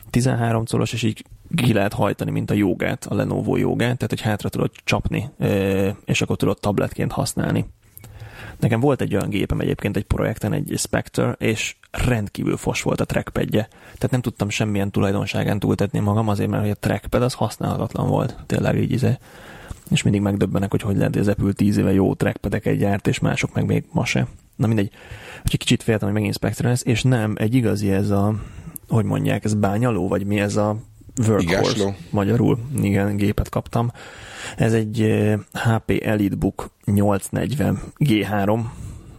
13 colos, és így ki lehet hajtani, mint a jogát, a Lenovo jogát, tehát hogy hátra tudod csapni, eh, és akkor tudod tabletként használni. Nekem volt egy olyan gépem egyébként egy projekten, egy Spectre, és rendkívül fos volt a trackpadje. Tehát nem tudtam semmilyen tulajdonságán túltetni magam, azért mert hogy a trackpad az használhatatlan volt. Tényleg így izé. És mindig megdöbbenek, hogy hogy lehet, hogy az Apple 10 éve jó trackpadeket gyárt, és mások meg még ma se. Na mindegy. Úgyhogy kicsit féltem, hogy megint Spectre lesz, és nem, egy igazi ez a, hogy mondják, ez bányaló, vagy mi ez a workhorse Igásló. magyarul, igen, gépet kaptam. Ez egy HP EliteBook 840 G3,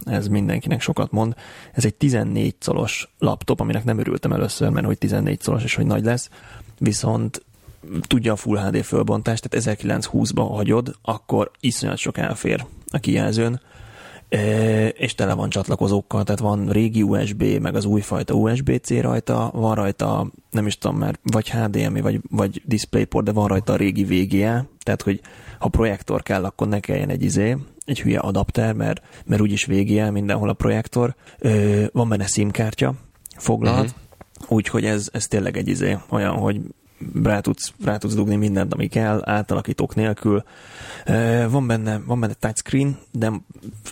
ez mindenkinek sokat mond. Ez egy 14 colos laptop, aminek nem örültem először, mert hogy 14 colos és hogy nagy lesz, viszont tudja a Full HD fölbontást, tehát 1920-ba hagyod, akkor iszonyat sok elfér a kijelzőn, és tele van csatlakozókkal, tehát van régi USB, meg az újfajta USB-C rajta, van rajta, nem is tudom már, vagy HDMI, vagy, vagy DisplayPort, de van rajta a régi VGA, tehát hogy ha projektor kell, akkor ne kelljen egy izé, egy hülye adapter, mert, mert úgyis VGA mindenhol a projektor. Van benne SIM kártya, foglalt, uh-huh. úgyhogy ez, ez tényleg egy izé, olyan, hogy rá tudsz, rá tudsz dugni mindent, ami kell, átalakítók nélkül. Van benne, van benne touchscreen, de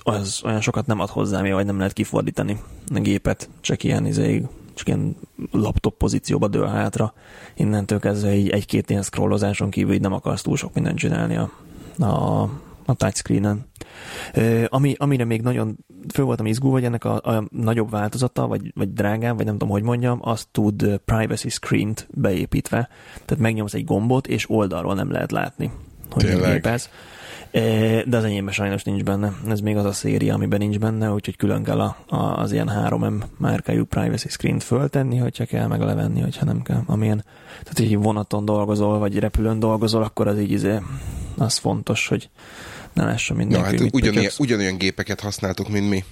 az olyan sokat nem ad hozzá, mi, vagy nem lehet kifordítani a gépet, csak ilyen izéig, csak ilyen laptop pozícióba dől hátra. Innentől kezdve így egy-két ilyen scrollozáson kívül így nem akarsz túl sok mindent csinálni a, a, a touchscreenen. Ami, amire még nagyon föl voltam izgulva, hogy ennek a, a nagyobb változata, vagy, vagy drágább, vagy nem tudom, hogy mondjam, az tud privacy screen-t beépítve. Tehát megnyomsz egy gombot, és oldalról nem lehet látni, hogy gépelsz. Ö, De az enyémben sajnos nincs benne. Ez még az a széria, amiben nincs benne, úgyhogy külön kell a, a, az ilyen 3M márkájú privacy screen-t föltenni, hogyha kell, meg levenni, hogyha nem kell. Amilyen, tehát így vonaton dolgozol, vagy repülőn dolgozol, akkor az így izé, az fontos, hogy ne lássa Ja, mindenki, hát hogy mit ugyanilyen, ugyanolyan gépeket használtuk, mint mi.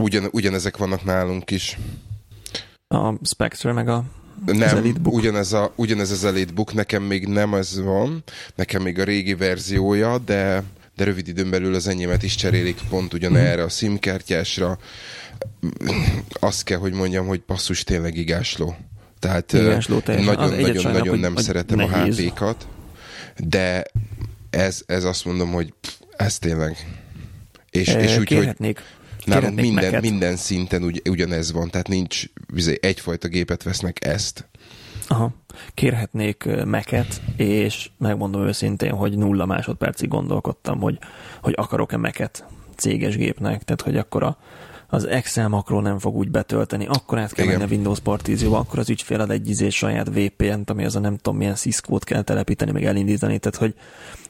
Ugyan, ugyanezek vannak nálunk is. A Spectre meg a Nem, ugyanez, a, ugyanez az EliteBook, nekem még nem ez van, nekem még a régi verziója, de, de rövid időn belül az enyémet is cserélik pont ugyanerre a SIM-kártyásra. Azt kell, hogy mondjam, hogy passzus tényleg igásló. Tehát ö, Igásló teljesen. Az egyet nagyon-nagyon sajnálom, nagyon hogy- nem hogy szeretem a nehéz. HP-kat, de ez, ez azt mondom, hogy ez tényleg. És, Eh, és úgy, hogy kérhetnék, Nálunk kérhetnék minden, Mac-et. minden szinten ugy, ugyanez van, tehát nincs izé, egyfajta gépet vesznek ezt. Aha. Kérhetnék ö, Mac-et, és megmondom őszintén, hogy nulla másodpercig gondolkodtam, hogy, hogy akarok-e Mac-et céges gépnek, tehát hogy akkor a, az Excel makro nem fog úgy betölteni, akkor át kell Igen. menni a Windows Partizióba, akkor az ügyfél ad egy izé saját VPN-t, ami az a nem tudom milyen Cisco-t kell telepíteni, meg elindítani, tehát hogy,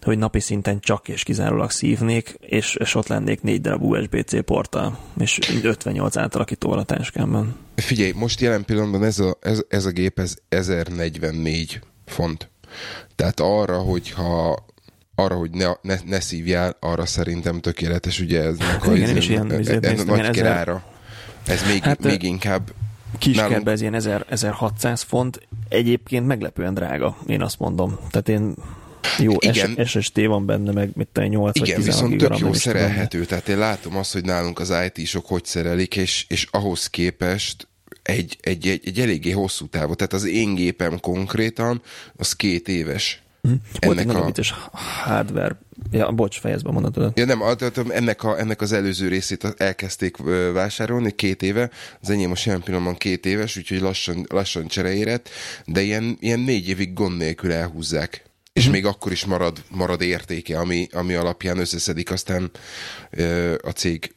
hogy napi szinten csak és kizárólag szívnék, és, és ott lennék négy darab USB-C porttal, és 58 átalakítóval a táskámban. Figyelj, most jelen pillanatban ez a, ez, ez a gép ez 1044 font. Tehát arra, hogyha arra, hogy ne, ne, ne szívjál, arra szerintem tökéletes, ugye ez hát igen, én is ilyen, ez, ezért ez néztem, nagy ilyen királyra. Ez még, Hát, még inkább Kiskerbe ez ilyen 1000, 1600 font, egyébként meglepően drága, én azt mondom. Tehát én jó, Igen. SST van benne, meg mit tudom, 8 vagy Igen, 16 viszont tök jó szerelhető. Tehát én látom azt, hogy nálunk az IT-sok hogy szerelik, és, és ahhoz képest egy, egy, egy, egy eléggé hosszú távú. Tehát az én gépem konkrétan, az két éves. Volt egy Ennek nagyon a, vicces hardware. Ja, bocs, fejezd be mondatod. Ja nem, ennek, a, ennek az előző részét elkezdték vásárolni két éve, az enyém most jelen pillanatban két éves, úgyhogy lassan, lassan csereérett, de ilyen, ilyen négy évig gond nélkül elhúzzák. És Mhm. még akkor is marad, marad értéke, ami, ami alapján összeszedik, aztán ö, a cég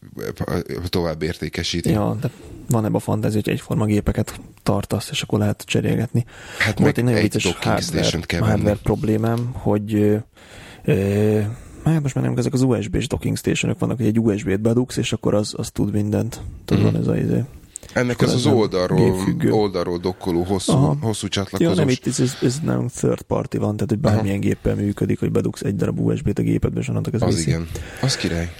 tovább értékesíti. Ja, de van ebben a fantázia, hogy egyforma gépeket tartasz, és akkor lehet cserélgetni. Hát Volt egy nagyon vicces hardware, station kell hardware problémám, hogy ö, ö, hát most már nem ezek az USB-s docking stationok vannak, hogy egy USB-t bedugsz, és akkor az, az tud mindent. Tudod, Mhm. van ez a izé. Ennek az ez az nem oldalról, gépfüggő. oldalról dokkoló hosszú, Aha. hosszú Ja, csatlakozós. nem, itt ez, ez, nálunk third party van, tehát hogy bármilyen géppel működik, hogy bedugsz egy darab USB-t a gépedbe, és onnantól ez az viszi. igen. Az király.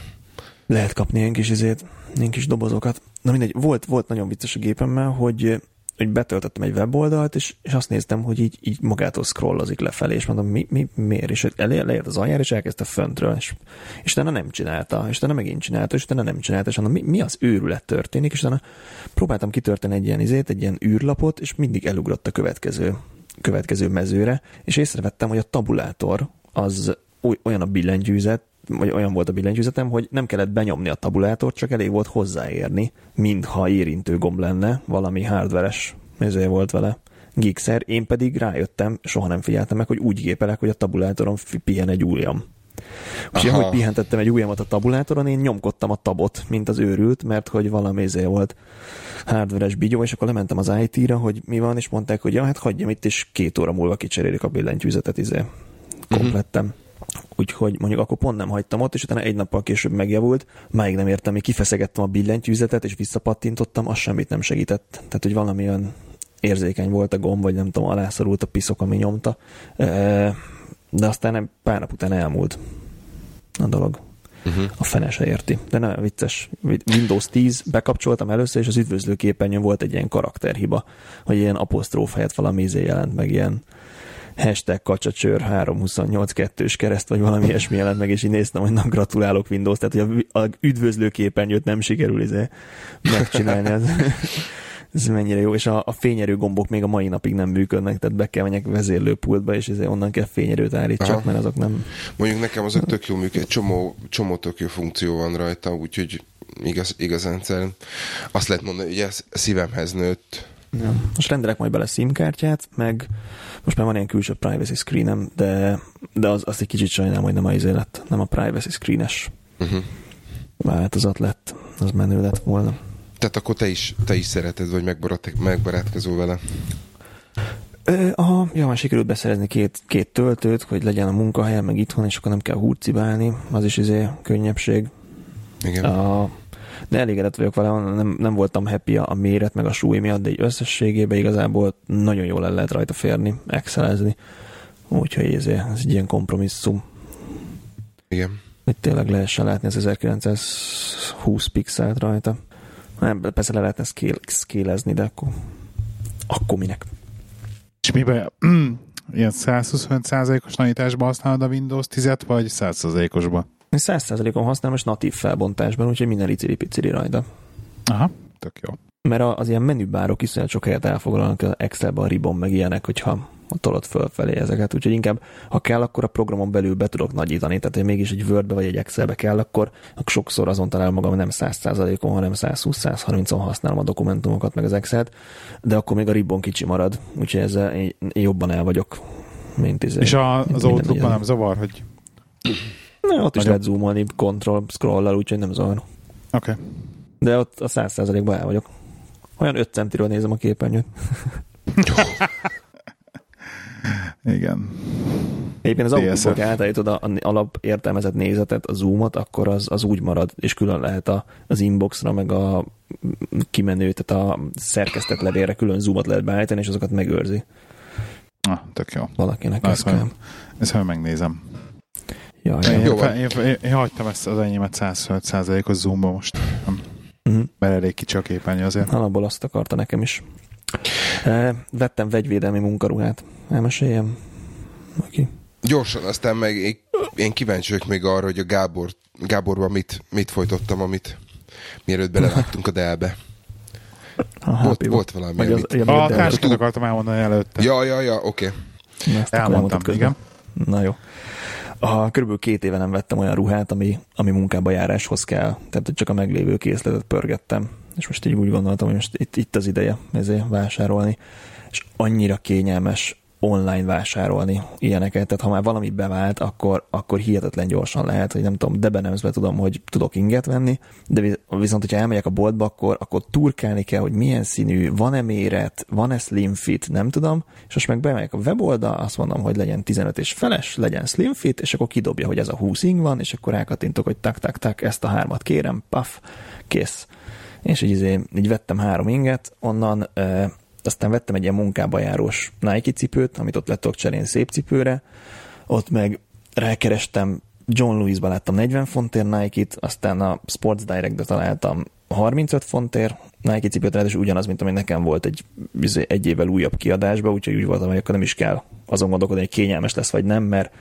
Lehet kapni ilyen kis izét, ilyen kis dobozokat. Na mindegy, volt, volt nagyon vicces a gépemmel, hogy, hogy betöltöttem egy weboldalt, és, és azt néztem, hogy így, így magától scrollozik lefelé, és mondom, mi, mi miért? És elé, leért az aljára, és elkezdte föntről, és, és utána nem csinálta, és utána megint csinálta, és utána nem csinálta, és mondom, mi, mi az őrület történik, és utána próbáltam kitörteni egy ilyen izét, egy ilyen űrlapot, és mindig elugrott a következő, következő mezőre, és észrevettem, hogy a tabulátor az oly- olyan a billentyűzet, vagy olyan volt a billentyűzetem, hogy nem kellett benyomni a tabulátort, csak elég volt hozzáérni, mintha érintő gomb lenne, valami hardveres mezője volt vele gigszer, én pedig rájöttem, soha nem figyeltem meg, hogy úgy gépelek, hogy a tabulátoron pihen egy ujjam. Úgyhogy ahogy pihentettem egy ujjamat a tabulátoron, én nyomkodtam a tabot, mint az őrült, mert hogy valami izé volt hardveres bigyó, és akkor lementem az IT-ra, hogy mi van, és mondták, hogy ja, hát hagyjam itt, és két óra múlva kicserélik a billentyűzetet, izé, komplettem. Úgyhogy mondjuk akkor pont nem hagytam ott, és utána egy nappal később megjavult, máig nem értem, hogy kifeszegettem a billentyűzetet, és visszapattintottam, az semmit nem segített. Tehát, hogy valami olyan érzékeny volt a gomb, vagy nem tudom, alászorult a piszok, ami nyomta. De aztán egy pár nap után elmúlt a dolog. Uh-huh. A fene se érti. De nem, vicces. Windows 10 bekapcsoltam először, és az üdvözlő képernyőn volt egy ilyen karakterhiba, hogy ilyen apostróf helyett valami izé jelent meg, ilyen hashtag kacsacsőr 328 2 kereszt, vagy valami ilyesmi jelent meg, és így néztem, hogy na, gratulálok Windows, tehát hogy a, a üdvözlő képernyőt nem sikerül izé megcsinálni. Ez, ez mennyire jó, és a, a fényerő gombok még a mai napig nem működnek, tehát be kell menjek vezérlőpultba, és izé onnan kell fényerőt állítsak, Aha. mert azok nem... Mondjuk nekem azok tök jó működik, csomó, csomó tök jó funkció van rajta, úgyhogy igaz, igazán szerint azt lehet mondani, hogy ez szívemhez nőtt. Ja. Most rendelek majd bele SIM kártyát, meg most már van ilyen külső privacy screenem, de, de az, azt egy kicsit sajnálom, hogy nem a izé lett, nem a privacy screenes Uh-huh. változat lett, az menő lett volna. Tehát akkor te is, te is szereted, vagy megbarát, megbarátkozol vele. Ö, aha, ja, már sikerült beszerezni két, két töltőt, hogy legyen a munkahelyen, meg itthon, és akkor nem kell húrcibálni, az is izé könnyebbség. Igen. A, de elégedett vagyok vele, nem, nem voltam happy a, a méret, meg a súly miatt, de egy összességében igazából nagyon jól el lehet rajta férni, excelezni. Úgyhogy izé, ez egy ilyen kompromisszum. Igen. hogy tényleg lehessen látni az 1920 pixelt rajta. Nem, persze le lehetne scale-ezni, de akkor, akkor minek? És miben ilyen 125%-os nagyításban használod a Windows 10-et, vagy 100%-osban? Én 100%-on használom, és natív felbontásban, úgyhogy minden riciri-piciri rajta. Aha, tök jó. Mert a- az ilyen menübárok iszonyat sok helyet elfoglalnak az Excelben a ribon, meg ilyenek, hogyha tolod fölfelé ezeket. Úgyhogy inkább, ha kell, akkor a programon belül be tudok nagyítani. Tehát, hogy mégis egy Wordbe vagy egy Excelbe kell, akkor, sokszor azon találom magam, nem 100%-on, hanem 120-130-on használom a dokumentumokat, meg az Excel-t, de akkor még a ribon kicsi marad. Úgyhogy ezzel én, jobban el vagyok, mint izé. És a, az ilyen. nem zavar, hogy Na, ott is lehet zoomolni, control, scroll úgyhogy nem zavar. oké. Okay. De ott a 100%-ban el vagyok. Olyan 5 centiről nézem a képernyőt. Igen. Egyébként az DSF. autók átállítod a, a alap értelmezett nézetet, a zoomot, akkor az, az úgy marad, és külön lehet a, az inboxra, meg a kimenő, tehát a szerkesztett levélre külön zoomot lehet beállítani, és azokat megőrzi Ah, tök jó. valakinek. Na, Ez kell. ezt majd megnézem. Ja, Én, Jó én, van. én, én, én, hagytam ezt az enyémet 105%-os zoomba most. Mhm. mert elég kicsi a képernyő azért. Alapból azt akarta nekem is. E, vettem vegyvédelmi munkaruhát. Elmeséljem? Aki? Gyorsan, aztán meg én, én kíváncsi vagyok még arra, hogy a Gábor, Gáborban mit, mit folytottam, amit mielőtt belevágtunk a delbe. A Volt, volt valami, Vagy az, amit... ja, A társkat akartam elmondani előtte. Ja, ja, ja, oké. Okay. Elmondtam, igen. Na jó. A, körülbelül két éve nem vettem olyan ruhát, ami, ami munkába járáshoz kell. Tehát csak a meglévő készletet pörgettem. És most így úgy gondoltam, hogy most itt, itt az ideje ezért vásárolni. És annyira kényelmes online vásárolni ilyeneket, tehát ha már valami bevált, akkor, akkor hihetetlen gyorsan lehet, hogy nem tudom, Debenemsbe tudom, hogy tudok inget venni, de vi- viszont, hogyha elmegyek a boltba, akkor, akkor turkálni kell, hogy milyen színű, van-e méret, van-e slim fit, nem tudom, és most meg bemegyek a weboldal, azt mondom, hogy legyen 15 és feles, legyen slim fit, és akkor kidobja, hogy ez a 20 ing van, és akkor rákattintok, hogy tak, tak, tak, ezt a hármat kérem, paf, kész. És így, izé, így vettem három inget, onnan aztán vettem egy ilyen munkába járós Nike cipőt, amit ott le tudok cserélni szép cipőre, ott meg rákerestem, John Lewis-ba láttam 40 fontért Nike-t, aztán a Sports Direct-be találtam 35 fontért Nike cipőt, ráadásul ugyanaz, mint ami nekem volt egy, izé, egy évvel újabb kiadásba, úgyhogy úgy voltam, hogy akkor nem is kell azon gondolkodni, hogy kényelmes lesz vagy nem, mert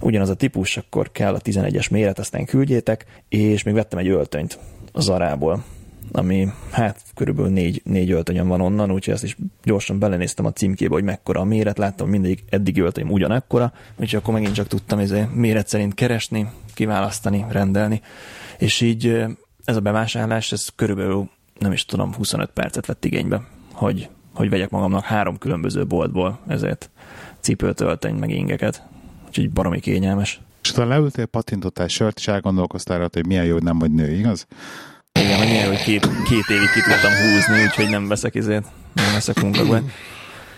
ugyanaz a típus, akkor kell a 11-es méret, aztán küldjétek, és még vettem egy öltönyt a Zarából, ami hát körülbelül négy, négy öltönyöm van onnan, úgyhogy ezt is gyorsan belenéztem a címkébe, hogy mekkora a méret, láttam mindig eddig öltönyöm ugyanekkora, úgyhogy akkor megint csak tudtam ezé méret szerint keresni, kiválasztani, rendelni, és így ez a bevásárlás, ez körülbelül nem is tudom, 25 percet vett igénybe, hogy, hogy vegyek magamnak három különböző boltból ezért cipőt, öltöny, meg ingeket. Úgyhogy baromi kényelmes. És utána leültél, pattintottál sört, és elgondolkoztál rá, hogy milyen jó, hogy nem vagy nő, igaz? Igen, hogy milyen, hogy két, két évig ki tudtam húzni, úgyhogy nem veszek izét, nem veszek munkakban.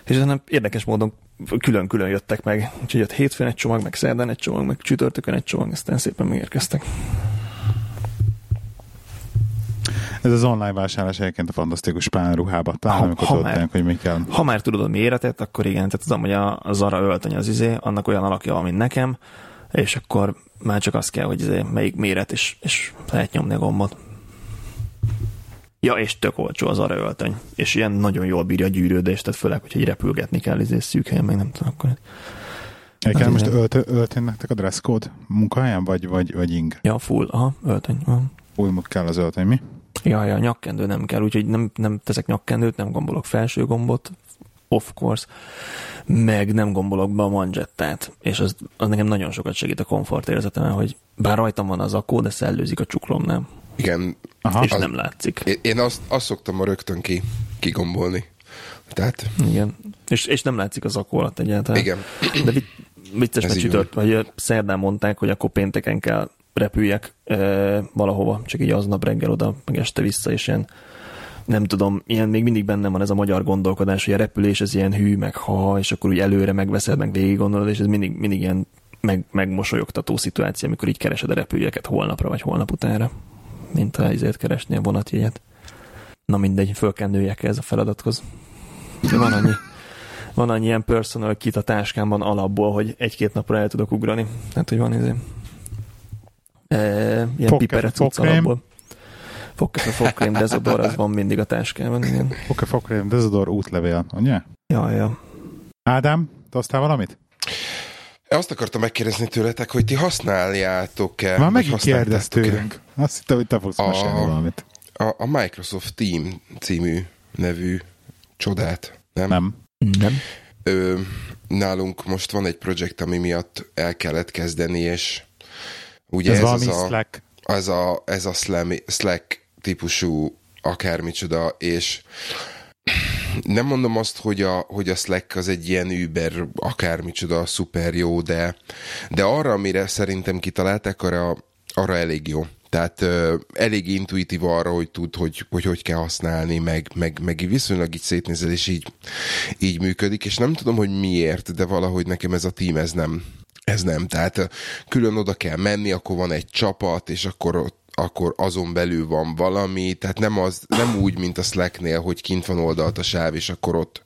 És utána érdekes módon külön-külön jöttek meg. Úgyhogy jött hétfőn egy csomag, meg szerdán egy csomag, meg csütörtökön egy csomag, aztán szépen megérkeztek. Ez az online vásárlás egyébként a fantasztikus pálruhába. Talán Ha- amikor ha tudod már- tényleg, hogy mi kell. Ha már tudod a méretet, akkor igen, tehát tudom, hogy a, a Zara öltöny az izé, annak olyan alakja van, mint nekem, és akkor már csak az kell, hogy izé, melyik méret, és, és lehet nyomni a gombot. Ja, és tök olcsó az Zara öltöny. És ilyen nagyon jól bírja a gyűrődést, tehát főleg, hogyha így repülgetni kell izé, szűk helyen, meg nem tudom, akkor... Az most igen. ölt, öltén nektek a dress code munkahelyen, vagy, vagy, vagy ing? Ja, full, aha, öltöny van. Úgy kell az öltöny, mi? Ja, ja, nyakkendő nem kell, úgyhogy nem, nem teszek nyakkendőt, nem gombolok felső gombot, of course, meg nem gombolok be a manzsettát, és az, az nekem nagyon sokat segít a komfort érzetemen, hogy bár rajtam van az akó, de szellőzik a csuklomnál, Igen, Aha. és az- nem látszik. én, én azt, azt szoktam ma rögtön ki, kigombolni. Tehát, Igen. És, és nem látszik az akó alatt egyáltalán. igen. De vic, vicces, mert csütört, vagy szerdán mondták, hogy akkor pénteken kell repüljek e, valahova, csak így aznap reggel oda, meg este vissza, és ilyen nem tudom, ilyen még mindig bennem van ez a magyar gondolkodás, hogy a repülés ez ilyen hű, meg ha, és akkor úgy előre megveszed, meg végig gondolod, és ez mindig, mindig ilyen meg, megmosolyogtató szituáció, amikor így keresed a repüljeket holnapra, vagy holnap utánra, mint ha ezért keresnél vonatjegyet. Na mindegy, föl kell nőjek ez a feladathoz. De van annyi, van annyi ilyen personal kit a táskámban alapból, hogy egy-két napra el tudok ugrani. Hát, hogy van ez e, ilyen Fog- piperet cucc alapból. Fogkrém, fogkrém, dezodor, az van mindig a táskában, igen. Oké, fokrém, dezodor, útlevél, ugye? Ja, ja. Ádám, te hoztál valamit? Azt akartam megkérdezni tőletek, hogy ti használjátok-e? Már megint kérdez használtátok-e tőlünk. Azt hittem, hogy te fogsz A- mesélni valamit. A, a Microsoft Team című nevű csodát, nem? Nem. Nem. Ö, nálunk most van egy projekt, ami miatt el kellett kezdeni, és ugye Ez, ez, az a, Slack. az a, ez a slam, Slack típusú akármicsoda, és nem mondom azt, hogy a, hogy a Slack az egy ilyen Uber akármicsoda, szuper jó, de, de arra, amire szerintem kitalálták, arra, arra elég jó. Tehát elég intuitív arra, hogy tud, hogy hogy, hogy kell használni, meg, meg, meg viszonylag így szétnézel, és így, így működik, és nem tudom, hogy miért, de valahogy nekem ez a tím, ez nem, ez nem. Tehát külön oda kell menni, akkor van egy csapat, és akkor ott akkor azon belül van valami, tehát nem, az, nem úgy, mint a Slacknél, hogy kint van oldalt a sáv, és akkor ott,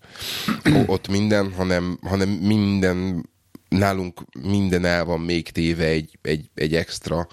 ott minden, hanem, hanem minden nálunk minden el van még téve egy, egy, egy extra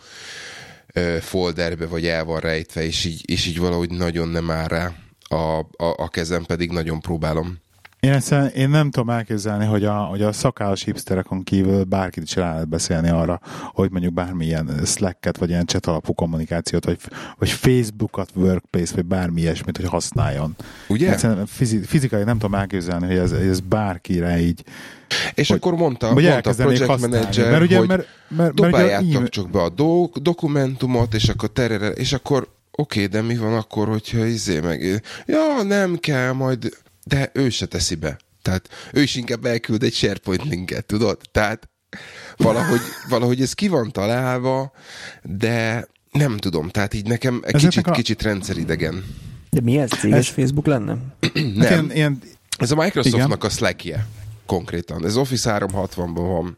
folderbe, vagy el van rejtve, és így, és így valahogy nagyon nem áll rá. A, a, a kezem pedig nagyon próbálom. Én, ezt, én nem tudom elképzelni, hogy a, hogy a szakállas hipsterekon kívül bárkit is rá lehet beszélni arra, hogy mondjuk bármilyen Slack-et, vagy ilyen chat alapú kommunikációt, vagy, vagy Facebookot, Workplace, vagy bármi ilyesmit, hogy használjon. Ugye? Egyszerűen fizikai nem tudom elképzelni, hogy ez, ez bárkire így és hogy, akkor mondta, hogy mondta a project manager, mert ugye, hogy mert, mert, dobáljátok mert csak be a do, dokumentumot, és akkor terere, és akkor oké, okay, de mi van akkor, hogyha izé meg... Ja, nem kell, majd de ő se teszi be. Tehát ő is inkább elküld egy SharePoint linket, tudod? Tehát valahogy, valahogy ez ki van találva, de nem tudom, tehát így nekem egy kicsit, a... kicsit rendszeridegen. De mi ez? Céges ez... Facebook lenne? nem. Hát ilyen, ilyen... Ez a Microsoftnak Igen. a Slack-je konkrétan. Ez Office 360-ban van.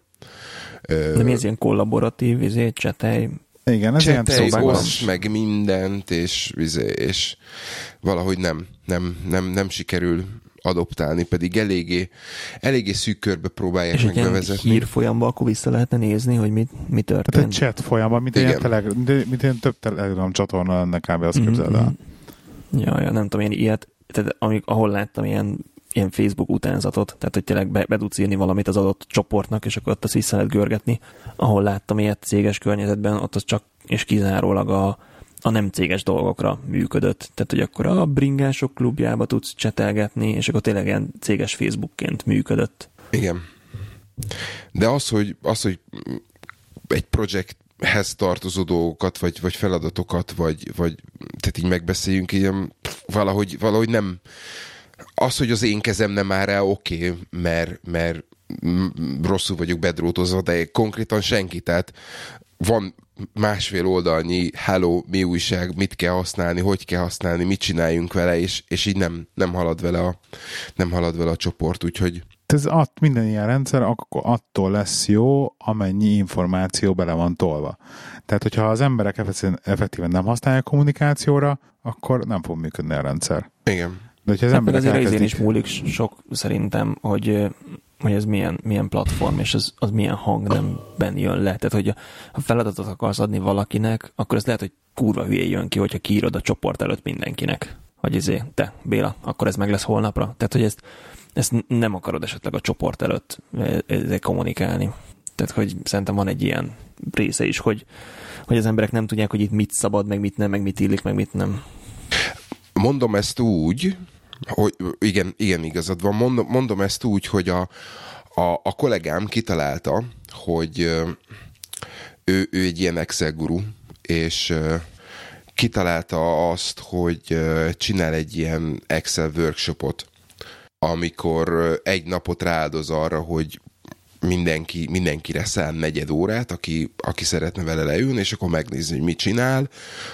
De mi ez ilyen kollaboratív, izé, csetelj, igen, ez ilyen osz meg mindent, és, és, és valahogy nem, nem, nem, nem sikerül adoptálni, pedig eléggé, eléggé szűk körbe próbálják és meg bevezetni. hír folyamban akkor vissza lehetne nézni, hogy mi, mi történt. Hát egy chat folyamban, mint ilyen, teleg, mint ilyen több telegram csatorna lenne kb. azt mm-hmm. képzeld el. Ja, ja, nem tudom, én ilyet, tehát amik, ahol láttam ilyen ilyen Facebook utánzatot, tehát hogy tényleg be, be tudsz írni valamit az adott csoportnak, és akkor ott azt vissza lehet görgetni. Ahol láttam ilyet céges környezetben, ott az csak és kizárólag a, a nem céges dolgokra működött. Tehát, hogy akkor a bringások klubjába tudsz csetelgetni, és akkor tényleg ilyen céges Facebookként működött. Igen. De az, hogy, az, hogy egy projekthez tartozó dolgokat, vagy, vagy feladatokat, vagy, vagy tehát így megbeszéljünk, ilyen valahogy, valahogy nem, az, hogy az én kezem nem áll rá, oké, okay, mert, mert rosszul vagyok bedrótozva, de konkrétan senki, tehát van másfél oldalnyi hello, mi újság, mit kell használni, hogy kell használni, mit csináljunk vele, és, és így nem, nem, halad vele a, nem halad vele a csoport, úgyhogy ez att, minden ilyen rendszer akkor attól lesz jó, amennyi információ bele van tolva. Tehát, hogyha az emberek effektíven nem használják kommunikációra, akkor nem fog működni a rendszer. Igen. De hogyha az hát emberek azért elkezdik... is múlik sok szerintem, hogy hogy ez milyen, milyen platform, és az, az milyen hangnemben jön le. Tehát, hogy ha feladatot akarsz adni valakinek, akkor ez lehet, hogy kurva hülye jön ki, hogyha kiírod a csoport előtt mindenkinek. Hogy izé, te, Béla, akkor ez meg lesz holnapra. Tehát, hogy ezt, ezt nem akarod esetleg a csoport előtt kommunikálni. Tehát, hogy szerintem van egy ilyen része is, hogy, hogy az emberek nem tudják, hogy itt mit szabad, meg mit nem, meg mit illik, meg mit nem. Mondom ezt úgy, hogy igen, igen igazad van. Mondom, mondom ezt úgy, hogy a, a, a kollégám kitalálta, hogy ő, ő egy ilyen Excel guru, és kitalálta azt, hogy csinál egy ilyen Excel workshopot, amikor egy napot rááldoz arra, hogy mindenki, mindenkire szán negyed órát, aki, aki szeretne vele leülni, és akkor megnézni, hogy mit csinál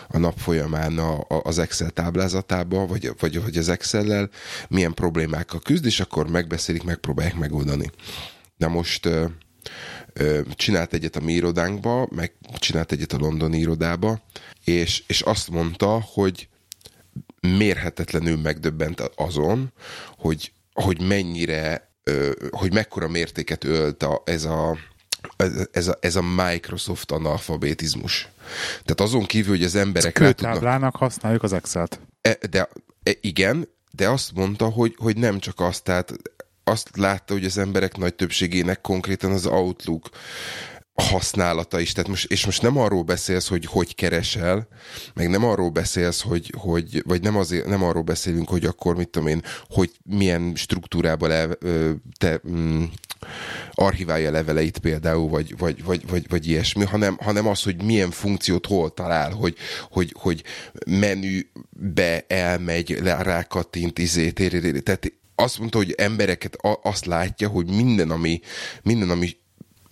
a nap folyamán a, a, az Excel táblázatába, vagy, vagy, vagy az Excel-lel, milyen problémákkal küzd, és akkor megbeszélik, megpróbálják megoldani. Na most ö, ö, csinált egyet a mi irodánkba, meg csinált egyet a londoni irodába, és, és azt mondta, hogy mérhetetlenül megdöbbent azon, hogy, hogy mennyire hogy mekkora mértéket ölt a, ez, a, ez, a, ez a Microsoft analfabetizmus. Tehát azon kívül, hogy az emberek rá tudnak... használjuk az Excel-t. E, de e, igen, de azt mondta, hogy, hogy nem csak azt, tehát azt látta, hogy az emberek nagy többségének konkrétan az Outlook használata is. Tehát most, és most nem arról beszélsz, hogy hogy keresel, meg nem arról beszélsz, hogy, hogy vagy nem, azért, nem arról beszélünk, hogy akkor mit tudom én, hogy milyen struktúrában le, te mm, archiválja leveleit például, vagy, vagy, vagy, vagy, vagy ilyesmi, hanem, hanem az, hogy milyen funkciót hol talál, hogy, hogy, hogy menübe elmegy, rákattint, izé, tehát azt mondta, hogy embereket azt látja, hogy minden, ami, minden, ami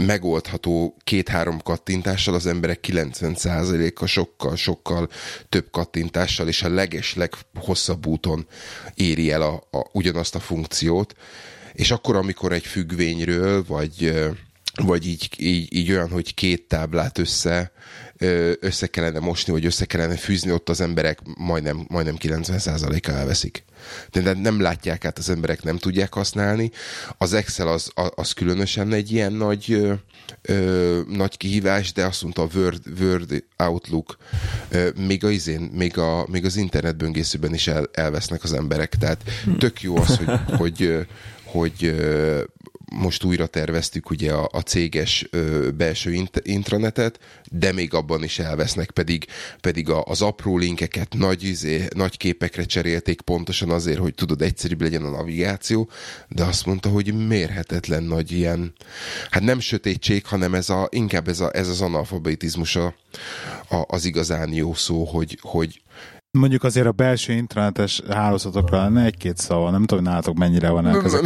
megoldható két-három kattintással az emberek 90%-a sokkal, sokkal több kattintással és a leges, leghosszabb úton éri el a, a, ugyanazt a funkciót. És akkor, amikor egy függvényről, vagy vagy így, így, így olyan, hogy két táblát össze, össze kellene mosni, vagy össze kellene fűzni, ott az emberek majdnem, majdnem 90%-a elveszik. De nem látják át, az emberek nem tudják használni. Az Excel az, az különösen egy ilyen nagy, ö, ö, nagy kihívás, de azt mondta a Word, Word Outlook, ö, még, a izén, még, a, még az internetböngészőben is el, elvesznek az emberek. Tehát tök jó az, hogy, hogy, hogy most újra terveztük ugye a, a céges ö, belső int- intranetet, de még abban is elvesznek, pedig, pedig a, az apró linkeket nagy, izé, nagy képekre cserélték pontosan azért, hogy tudod, egyszerűbb legyen a navigáció, de azt mondta, hogy mérhetetlen nagy ilyen, hát nem sötétség, hanem ez a, inkább ez, a, ez az analfabetizmus a, a, az igazán jó szó, hogy, hogy Mondjuk azért a belső internetes hálózatokra lenne egy-két szava, nem tudom, nálatok mennyire van ez a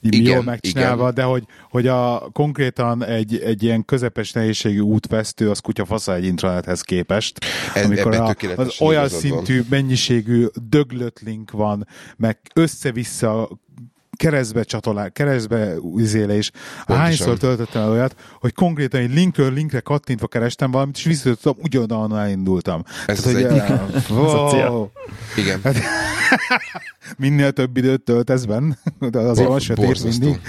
igen, jól megcsinálva, igen. de hogy, hogy a konkrétan egy, egy ilyen közepes nehézségű útvesztő az kutyafasza egy intranethez képest, ez, amikor a, az olyan szintű van. mennyiségű döglött link van, meg össze-vissza keresztbe csatolál, keresztbe üzélés. Hányszor töltöttem el olyat, hogy konkrétan egy linkről linkre kattintva kerestem valamit, és visszatudtam, ugyanolyan elindultam. Ez, Tehát, hogy, egy... wow. Ez a cél. Igen. Hát, minél több időt töltesz benne, de azért van sötét mindig.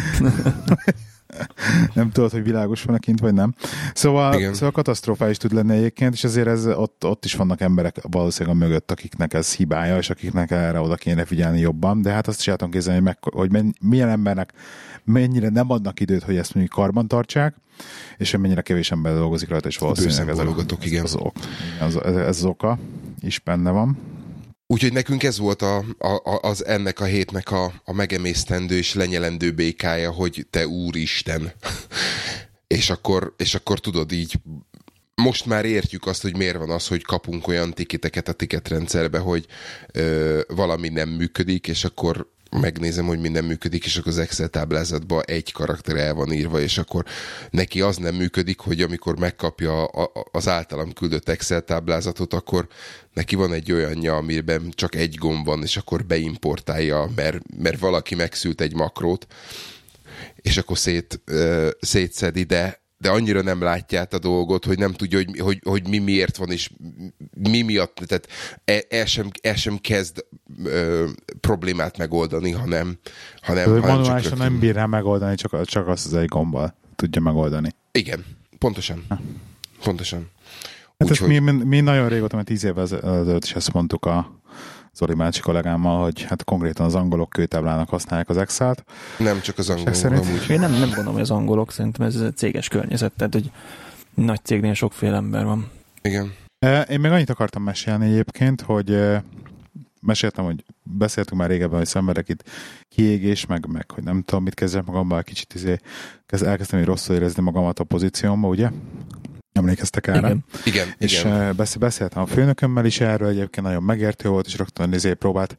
nem tudod, hogy világos van kint, vagy nem. Szóval, Igen. szóval katasztrofális tud lenni egyébként, és azért ez, ott, ott is vannak emberek valószínűleg a mögött, akiknek ez hibája, és akiknek erre oda kéne figyelni jobban, de hát azt is el tudom képzelni, hogy, meg, hogy men, milyen embernek mennyire nem adnak időt, hogy ezt mondjuk karban tartsák, és mennyire kevés ember dolgozik rajta, és valószínűleg ez, a, igen. Az, ok, ez, ez, ez az oka is benne van. Úgyhogy nekünk ez volt a, a, az ennek a hétnek a, a megemésztendő és lenyelendő békája, hogy te úristen. és, akkor, és akkor tudod így, most már értjük azt, hogy miért van az, hogy kapunk olyan tiketeket a tiketrendszerbe, hogy ö, valami nem működik, és akkor megnézem, hogy minden működik, és akkor az Excel táblázatban egy karakter el van írva, és akkor neki az nem működik, hogy amikor megkapja az általam küldött Excel táblázatot, akkor neki van egy olyanja, amiben csak egy gomb van, és akkor beimportálja, mert, mert valaki megszült egy makrót, és akkor szét, szétszedi, de de annyira nem látja át a dolgot, hogy nem tudja, hogy, hogy, hogy mi miért van, és mi miatt, tehát el, el, sem, el sem kezd ö, problémát megoldani, hanem, hanem, hanem manuálisan nem bír rá megoldani, csak, csak azt az egy gombbal tudja megoldani. Igen, pontosan. Ha. Pontosan. Hát Úgy, ezt mi, mi, nagyon régóta, mert tíz évvel ezelőtt is ezt mondtuk a, Zoli Mácsi kollégámmal, hogy hát konkrétan az angolok kőtáblának használják az Excel-t. Nem csak az angolok, szerint... Én nem, nem gondolom, hogy az angolok, szerintem ez egy céges környezet, tehát hogy nagy cégnél sokféle ember van. Igen. E, én még annyit akartam mesélni egyébként, hogy e, meséltem, hogy beszéltünk már régebben, hogy szenvedek itt kiégés, meg, meg hogy nem tudom, mit kezdjek magamban, kicsit izé, elkezdtem rosszul érezni magamat a pozíciómba, ugye? Emlékeztek erre? Igen. igen és igen. beszéltem a főnökömmel is erről, egyébként nagyon megértő volt, és rögtön izé próbált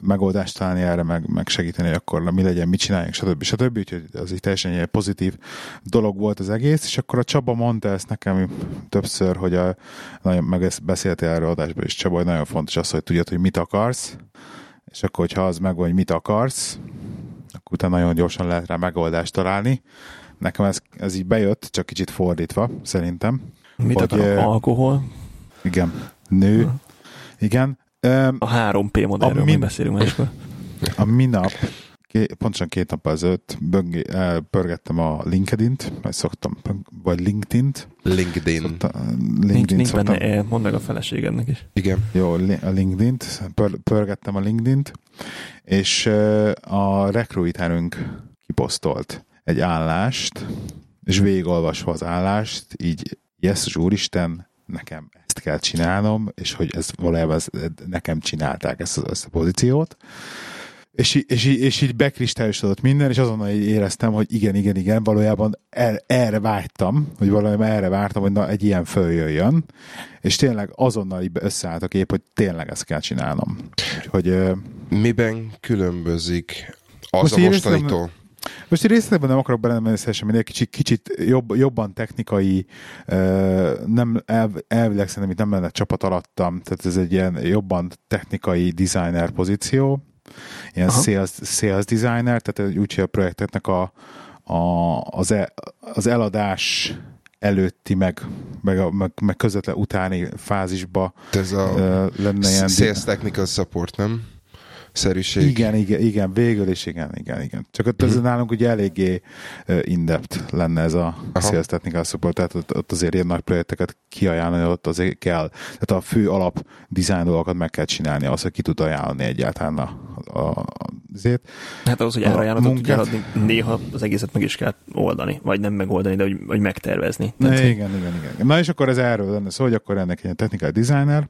megoldást találni erre, meg, meg segíteni, hogy akkor mi legyen, mit csináljunk, stb. stb. Úgyhogy az így teljesen egy pozitív dolog volt az egész, és akkor a Csaba mondta ezt nekem többször, hogy a, nagyon, meg ezt beszéltél erről adásban is, Csaba, hogy nagyon fontos az, hogy tudjad, hogy mit akarsz, és akkor, hogyha az meg, hogy mit akarsz, akkor utána nagyon gyorsan lehet rá megoldást találni. Nekem ez, ez így bejött, csak kicsit fordítva, szerintem. Mit hogy, akarok? Alkohol? Igen. Nő. Igen. A 3P modellről min- beszélünk máskor. A minap, ké, pontosan két nap ezelőtt pörgettem a LinkedIn-t, vagy szoktam, vagy LinkedIn-t. LinkedIn. Szokta, LinkedIn nincs, nincs szoktam. benne, mondd meg a feleségednek is. Igen. Jó, a LinkedIn-t, pör, pörgettem a LinkedIn-t, és a recruiterünk kiposztolt egy állást, és végigolvasva az állást, így Jézus Úristen, nekem ezt kell csinálnom, és hogy ez valójában ez, nekem csinálták ezt, ezt a pozíciót. És, és, és így bekristályosodott minden, és azonnal így éreztem, hogy igen, igen, igen, valójában er, erre vágytam, hogy valójában erre vártam, hogy na, egy ilyen följöjjön, és tényleg azonnal így összeállt a kép, hogy tényleg ezt kell csinálnom. Hogy, Miben különbözik az a mostanitól? Most részletekben nem akarok belemenni semmi, egy kicsit, kicsit jobb, jobban technikai, nem, elv, elvileg szerintem itt nem lenne csapat alattam, tehát ez egy ilyen jobban technikai designer pozíció, ilyen sales, sales designer, tehát úgy, a projekteknek a, a, az, e, az eladás előtti, meg, meg, meg, meg közvetlen utáni fázisba Ez a uh, lenne ilyen... Sales Technical Support, nem? Szerűség. Igen, igen, igen, végül is igen, igen, igen. Csak ott Mhm. ez nálunk ugye eléggé in-depth lenne ez a Aha. sales technical support, tehát ott, ott azért ilyen nagy projekteket kiajánlani, ott azért kell. Tehát a fő alap design dolgokat meg kell csinálni, az, hogy ki tud ajánlani egyáltalán a, a, azért. Hát ahhoz, hogy árajánlatot tudja munkát- adni, néha az egészet meg is kell oldani, vagy nem megoldani, de hogy, hogy megtervezni. Na, Tehát, igen, igen, igen. Na és akkor ez erről lenne szó, hogy akkor ennek egy technical designer,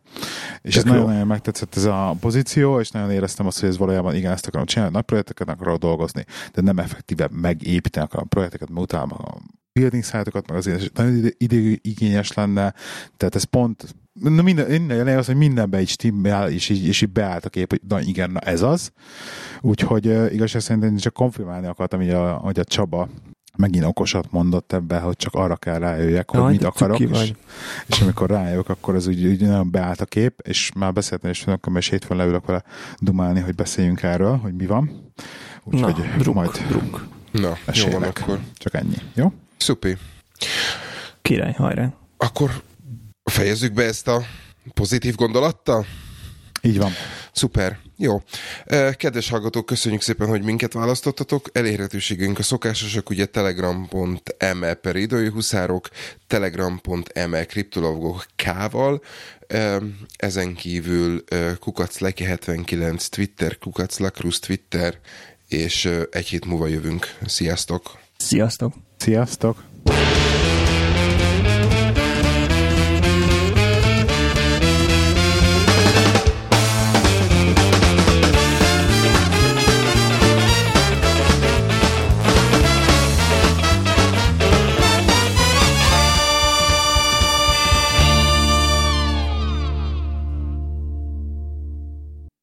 és ez nagyon-nagyon megtetszett ez a pozíció, és nagyon éreztem azt, hogy ez valójában igen, ezt akarom csinálni, nagy projekteket akarok dolgozni, de nem effektíve megépíteni akarom a projekteket, mert utána a building szájtokat, meg azért nagyon időigényes lenne, tehát ez pont Na minden, minden az, hogy mindenbe így stimmel, és így, és így beállt a kép, hogy na igen, na ez az. Úgyhogy uh, igazság szerint én csak konfirmálni akartam, hogy a, hogy a Csaba megint okosat mondott ebbe, hogy csak arra kell rájöjjek, hogy Jaj, mit akarok, és, és amikor rájövök, akkor ez úgy, úgy nagyon beállt a kép, és már beszéltem, és akkor és hétfőn leülök vele dumálni, hogy beszéljünk erről, hogy mi van. Na, Úgyhogy druk, majd druk. Na, jó van akkor. Csak ennyi, jó? Szupi. Király, hajrá. Akkor fejezzük be ezt a pozitív gondolattal? Így van. Szuper, jó. Kedves hallgatók, köszönjük szépen, hogy minket választottatok. Elérhetőségünk a szokásosak, ugye telegram.me per idői huszárok, telegram.me kriptolovgok K-val, Eh, ezen kívül eh, kukac leki 79 Twitter, kukac lakrus Twitter, és egy hét múlva jövünk. Sziasztok! Sziasztok! Sziasztok!